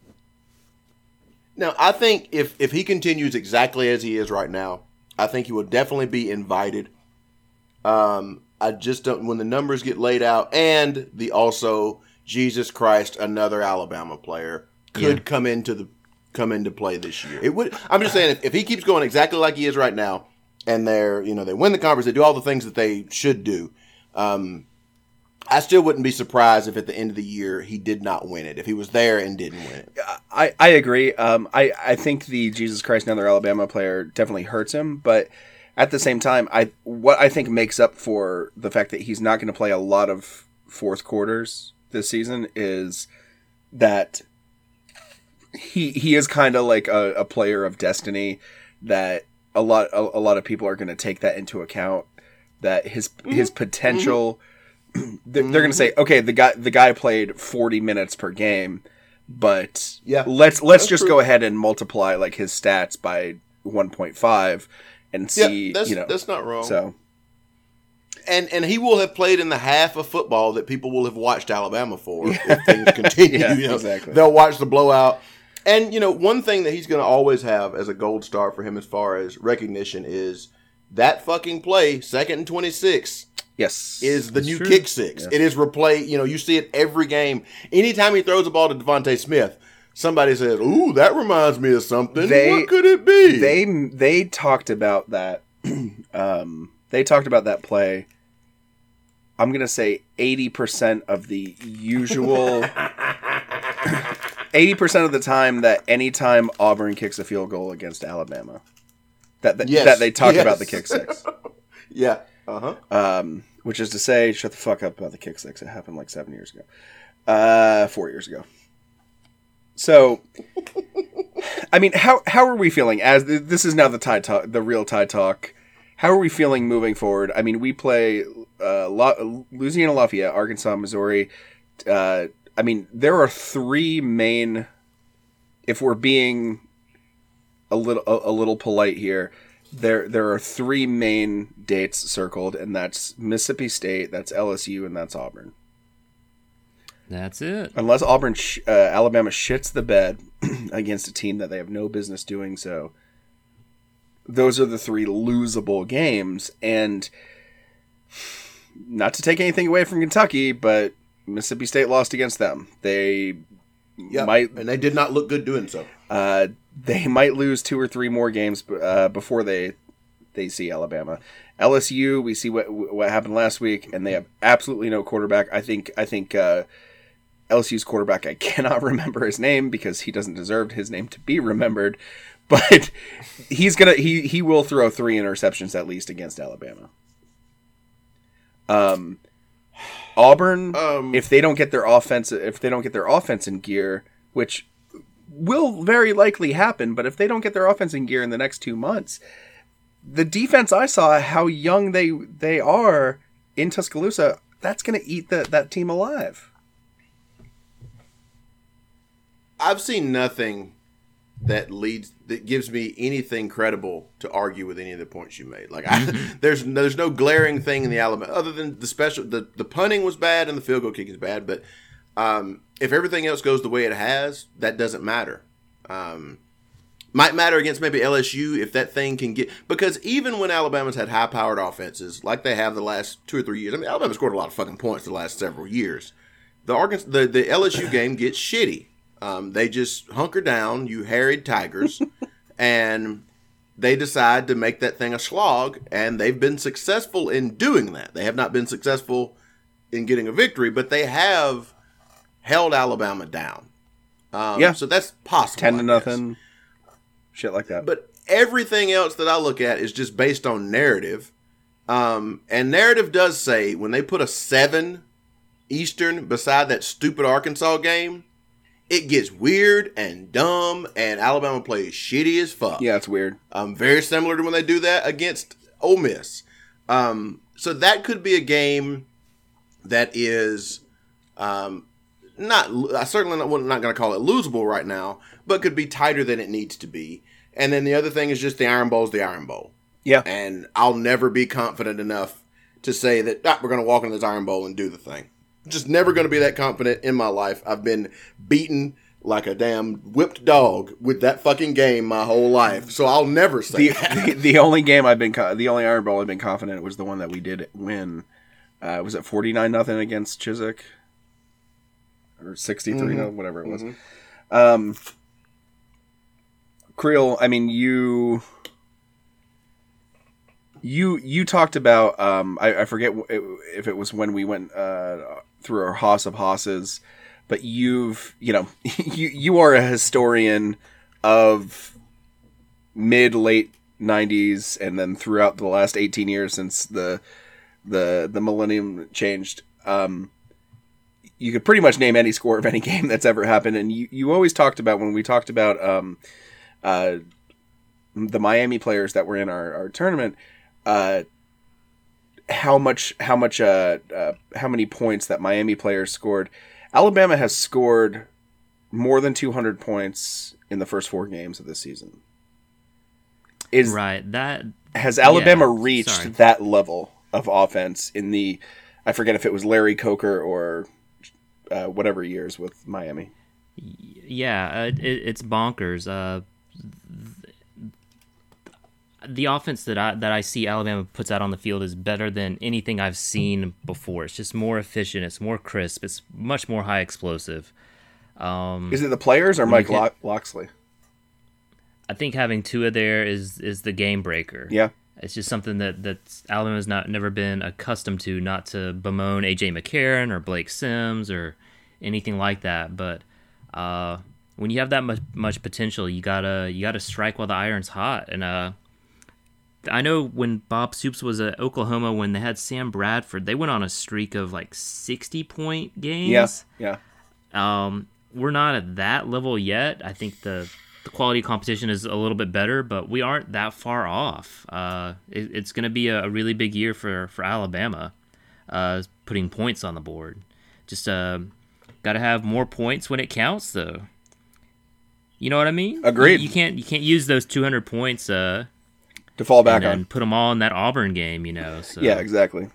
Now, I think if if he continues exactly as he is right now, I think he will definitely be invited. Um, I just don't when the numbers get laid out, and the also Jesus Christ, another Alabama player could Yeah. come into the come into play this year. It would. I'm just saying if, if he keeps going exactly like he is right now, and they're you know they win the conference, they do all the things that they should do. Um, I still wouldn't be surprised if at the end of the year he did not win it. If he was there and didn't win it. I, I agree. Um, I, I think the Jesus Christ another Alabama player definitely hurts him, but at the same time, I what I think makes up for the fact that he's not going to play a lot of fourth quarters this season is that he he is kind of like a, a player of destiny that a lot a, a lot of people are going to take that into account that his mm-hmm. his potential mm-hmm. they're, they're going to say mm-hmm. okay the guy the guy played 40 minutes per game but Yeah. let's let's That's just true. go ahead and multiply like his stats by 1.5 and see yeah, that's, you know that's not wrong. so and and he will have played in the half of football that people will have watched Alabama for if things continue. Yeah, you know. exactly. They'll watch the blowout. And you know, one thing that he's going to always have as a gold star for him as far as recognition is that fucking play, second and twenty six, yes is the That's new true. kick six. It is replay. You know, you see it every game. Anytime he throws a ball to DeVonta Smith, somebody says, "Ooh, that reminds me of something." They- what could it be? they they talked about that um they talked about that play i'm gonna say 80% of the usual 80% of the time that anytime auburn kicks a field goal against alabama that that, Yes, that they talk yes. about the kick six yeah. Uh huh. um which is to say shut the fuck up about the kick six it happened like seven years ago uh four years ago so I mean, how how are we feeling as this is now the Tide Talk, the real Tide Talk? How are we feeling moving forward? I mean, we play uh, La- Louisiana Lafayette, Arkansas, Missouri. Uh, I mean, there are three main. If we're being a little a, a little polite here, there there are three main dates circled, and that's Mississippi State, that's LSU, and that's Auburn. That's it. Unless Auburn, sh- uh, Alabama shits the bed against a team that they have no business doing so, those are the three losable games. And not to take anything away from Kentucky, but Mississippi State lost against them. They Yep. might and they did not look good doing so. uh, they might lose two or three more games uh, before they they see Alabama. LSU, we see what what happened last week, and they have absolutely no quarterback. I think I think uh, LSU's quarterback. I cannot remember his name because he doesn't deserve his name to be remembered. But he's gonna he he will throw three interceptions at least against Alabama. Um, Auburn, Um, if they don't get their offense, if they don't get their offense in gear, which will very likely happen, but if they don't get their offense in gear in the next two months, the defense I saw, how young they they are in Tuscaloosa, that's going to eat that that team alive. I've seen nothing that leads that gives me anything credible to argue with any of the points you made. Like I, there's there's no glaring thing in the Alabama other than the special the the punting was bad and the field goal kicking is bad, but um, if everything else goes the way it has, that doesn't matter. Um, might matter against maybe LSU if that thing can get because even when Alabama's had high powered offenses like they have the last two or three years, I mean Alabama scored a lot of fucking points the last several years. The Arkansas the, the LSU game gets shitty. Um, they just hunker down, you harried tigers, and they decide to make that thing a slog, and they've been successful in doing that. They have not been successful in getting a victory, but they have held Alabama down. Um, Yeah. so that's possible. Ten to nothing, shit like that. But everything else that I look at is just based on narrative. Um, and narrative does say when they put a seven Eastern beside that stupid Arkansas game, it gets weird and dumb, and Alabama plays shitty as fuck. yeah, it's weird. Um, very similar to when they do that against Ole Miss. Um, so that could be a game that is um, not. I certainly not, not going to call it losable right now, but could be tighter than it needs to be. And then the other thing is just the Iron Bowl is the Iron Bowl, Yeah, and I'll never be confident enough to say that ah, we're going to walk into this Iron Bowl and do the thing. Just never going to be that confident in my life. I've been beaten like a damn whipped dog with that fucking game my whole life, so I'll never say the, that. the the only game I've been the only Iron Bowl I've been confident was the one that we did win. Uh, was it forty nine nothing against Chizik or sixty no whatever it was. Um, Creel, I mean you. You you talked about um I, I forget w- if it was when we went uh, through our Hoss of Hosses, but you've you know you you are a historian of mid late 90s and then throughout the last 18 years since the the the millennium changed. Um you could pretty much name any score of any game that's ever happened. And you, you always talked about when we talked about um uh the Miami players that were in our, our tournament uh how much how much uh, uh how many points that Miami players scored Alabama has scored more than 200 points in the first four games of this season is Right. That has Alabama Yeah, reached sorry. that level of offense in the I forget if it was Larry Coker or uh, whatever years with Miami. yeah, uh, it, it's bonkers. Uh, the offense that I that I see Alabama puts out on the field is better than anything I've seen before. It's just more efficient. It's more crisp. It's much more high explosive. Um, Is it the players or Mike get- Lock- Locksley? I think having Tua there is is the game breaker. Yeah. It's just something that that Alabama's not never been accustomed to, not to bemoan AJ McCarron or Blake Sims or anything like that. But uh, when you have that much much potential, you gotta you gotta strike while the iron's hot. And uh, I know when Bob Stoops was at Oklahoma, when they had Sam Bradford, they went on a streak of like sixty point games. Yeah. Yeah. Um, we're not at that level yet. I think the the quality of competition is a little bit better, but we aren't that far off. Uh, it, it's going to be a, a really big year for for Alabama, uh, putting points on the board. Just uh, got to have more points when it counts, though. You know what I mean? Agreed. You, you can't you can't use those 200 points uh, To fall back and, on. put them all in that Auburn game. You know? So Yeah, exactly.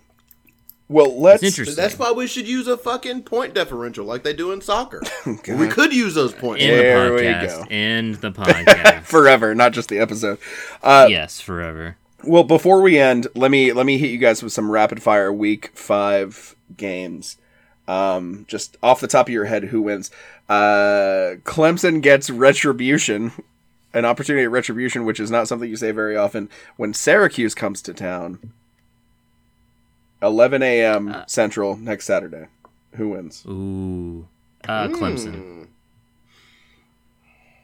Well, let's It's interesting. That's why we should use a fucking point differential like they do in soccer. God. we could use those points. In There the we go. In the podcast. forever, not just the episode. Uh, yes, forever. Well, before we end, let me let me hit you guys with some rapid fire week five games. Um, just off the top of your head, who wins? Uh, Clemson gets retribution, an opportunity at retribution, which is not something you say very often. When Syracuse comes to town, 11 a.m. Central next Saturday. Who wins? Ooh. Uh, Hmm. Clemson.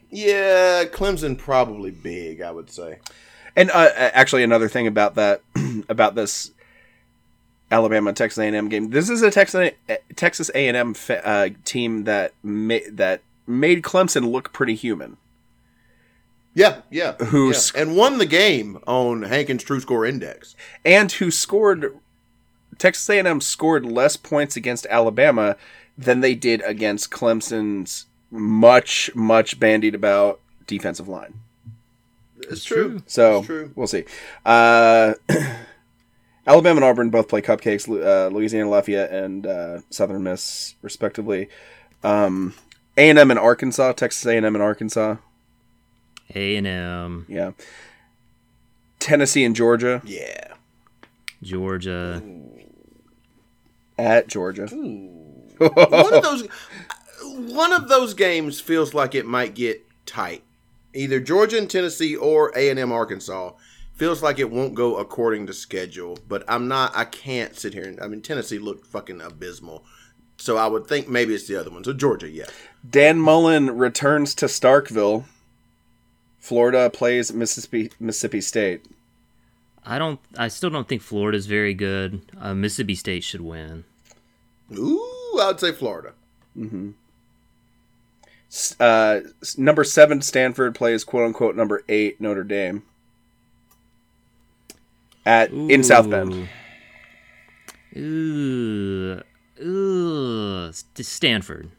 Yeah, Clemson probably big. I would say. And uh, actually, another thing about that, about this Alabama Texas A&M game. This is a Texas Texas A&M fa- uh, team that ma- that made Clemson look pretty human. Yeah, yeah. Who yeah. sc- and won the game on Hankins True Score Index. and who scored Texas A&M scored less points against Alabama than they did against Clemson's much much bandied about defensive line. It's true. So It's true. we'll see. Uh, Alabama and Auburn both play cupcakes. Uh, Louisiana Lafayette and uh, Southern Miss, respectively. Um, A and M and Arkansas. Texas A and M and Arkansas. A and M, Yeah. Tennessee and Georgia Yeah. Georgia. at Georgia. one of those one of those games feels like it might get tight. Either Georgia and Tennessee or A and M Arkansas feels like it won't go according to schedule. But I'm not. I can't sit here. and I mean, Tennessee looked fucking abysmal. So I would think maybe it's the other one. So Georgia, yeah. Dan Mullen returns to Starkville. Florida plays Mississippi Mississippi State. I don't. I still don't think Florida's very good. Uh, Mississippi State should win. Ooh, I would say Florida. S- Uh, number seven Stanford plays quote unquote number eight Notre Dame. At in South Bend. Ooh. Ooh. Stanford.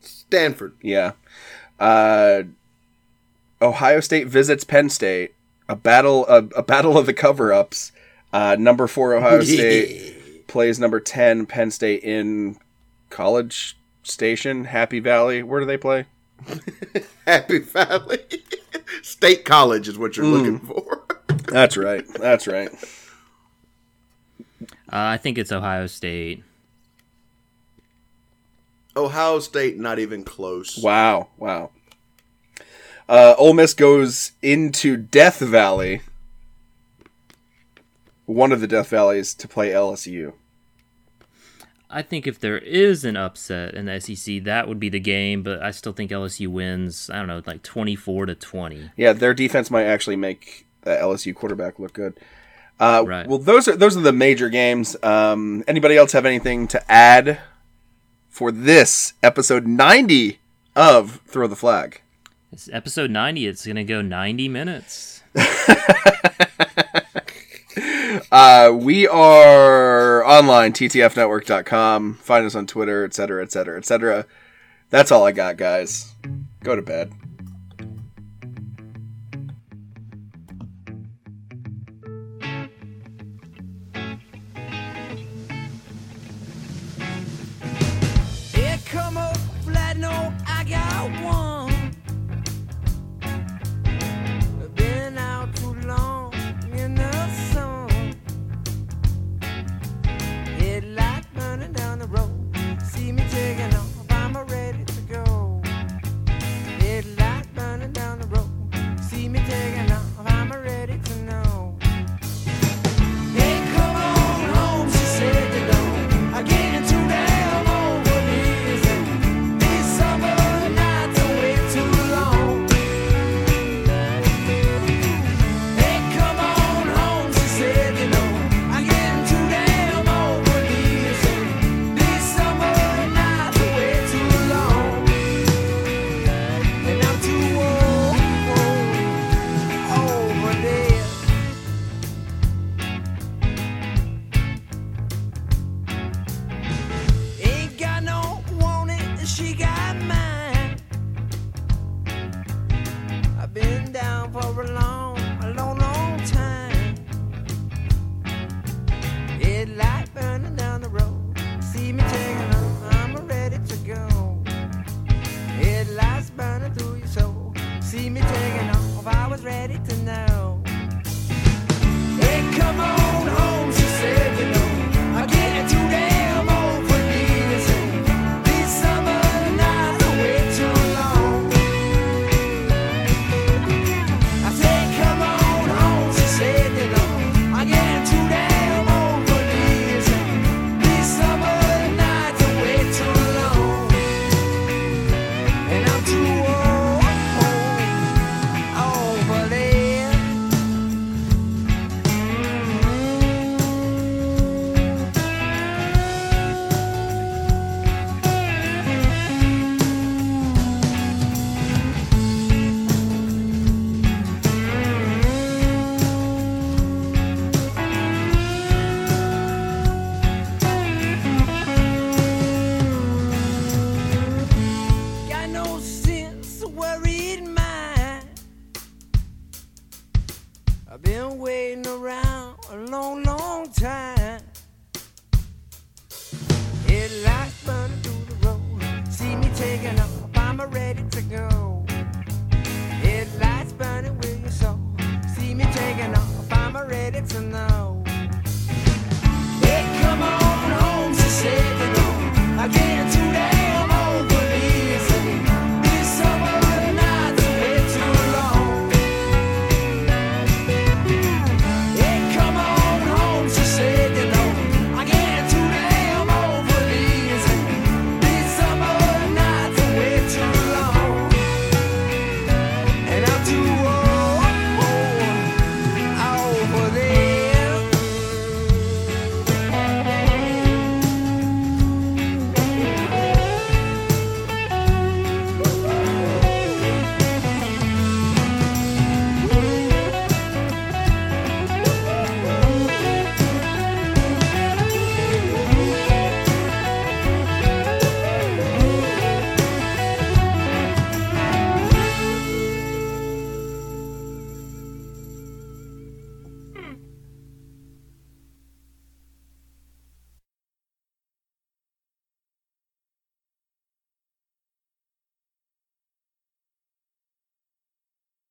Stanford. Yeah. Uh, Ohio State visits Penn State. A battle, a, a battle of the cover-ups. Uh, number four Ohio State plays number ten Penn State in College Station, Happy Valley. Where do they play? Happy Valley. State College is what you're looking for. That's right. That's right. Uh, I think it's Ohio State. Ohio State, not even close. Wow. Wow. Uh, Ole Miss goes into Death Valley, one of the Death Valleys, to play LSU. I think if there is an upset in the SEC, that would be the game. But I still think LSU wins. I don't know, like twenty-four to twenty. Yeah, their defense might actually make the LSU quarterback look good. Uh, Right. Well, those are those are the major games. Um, anybody else have anything to add for this episode ninety of Throw the Flag? It's episode ninety. It's gonna go ninety minutes. Uh, we are online, ttfnetwork.com. Find us on Twitter, etc., etc., etc. That's all I got, guys. Go to bed.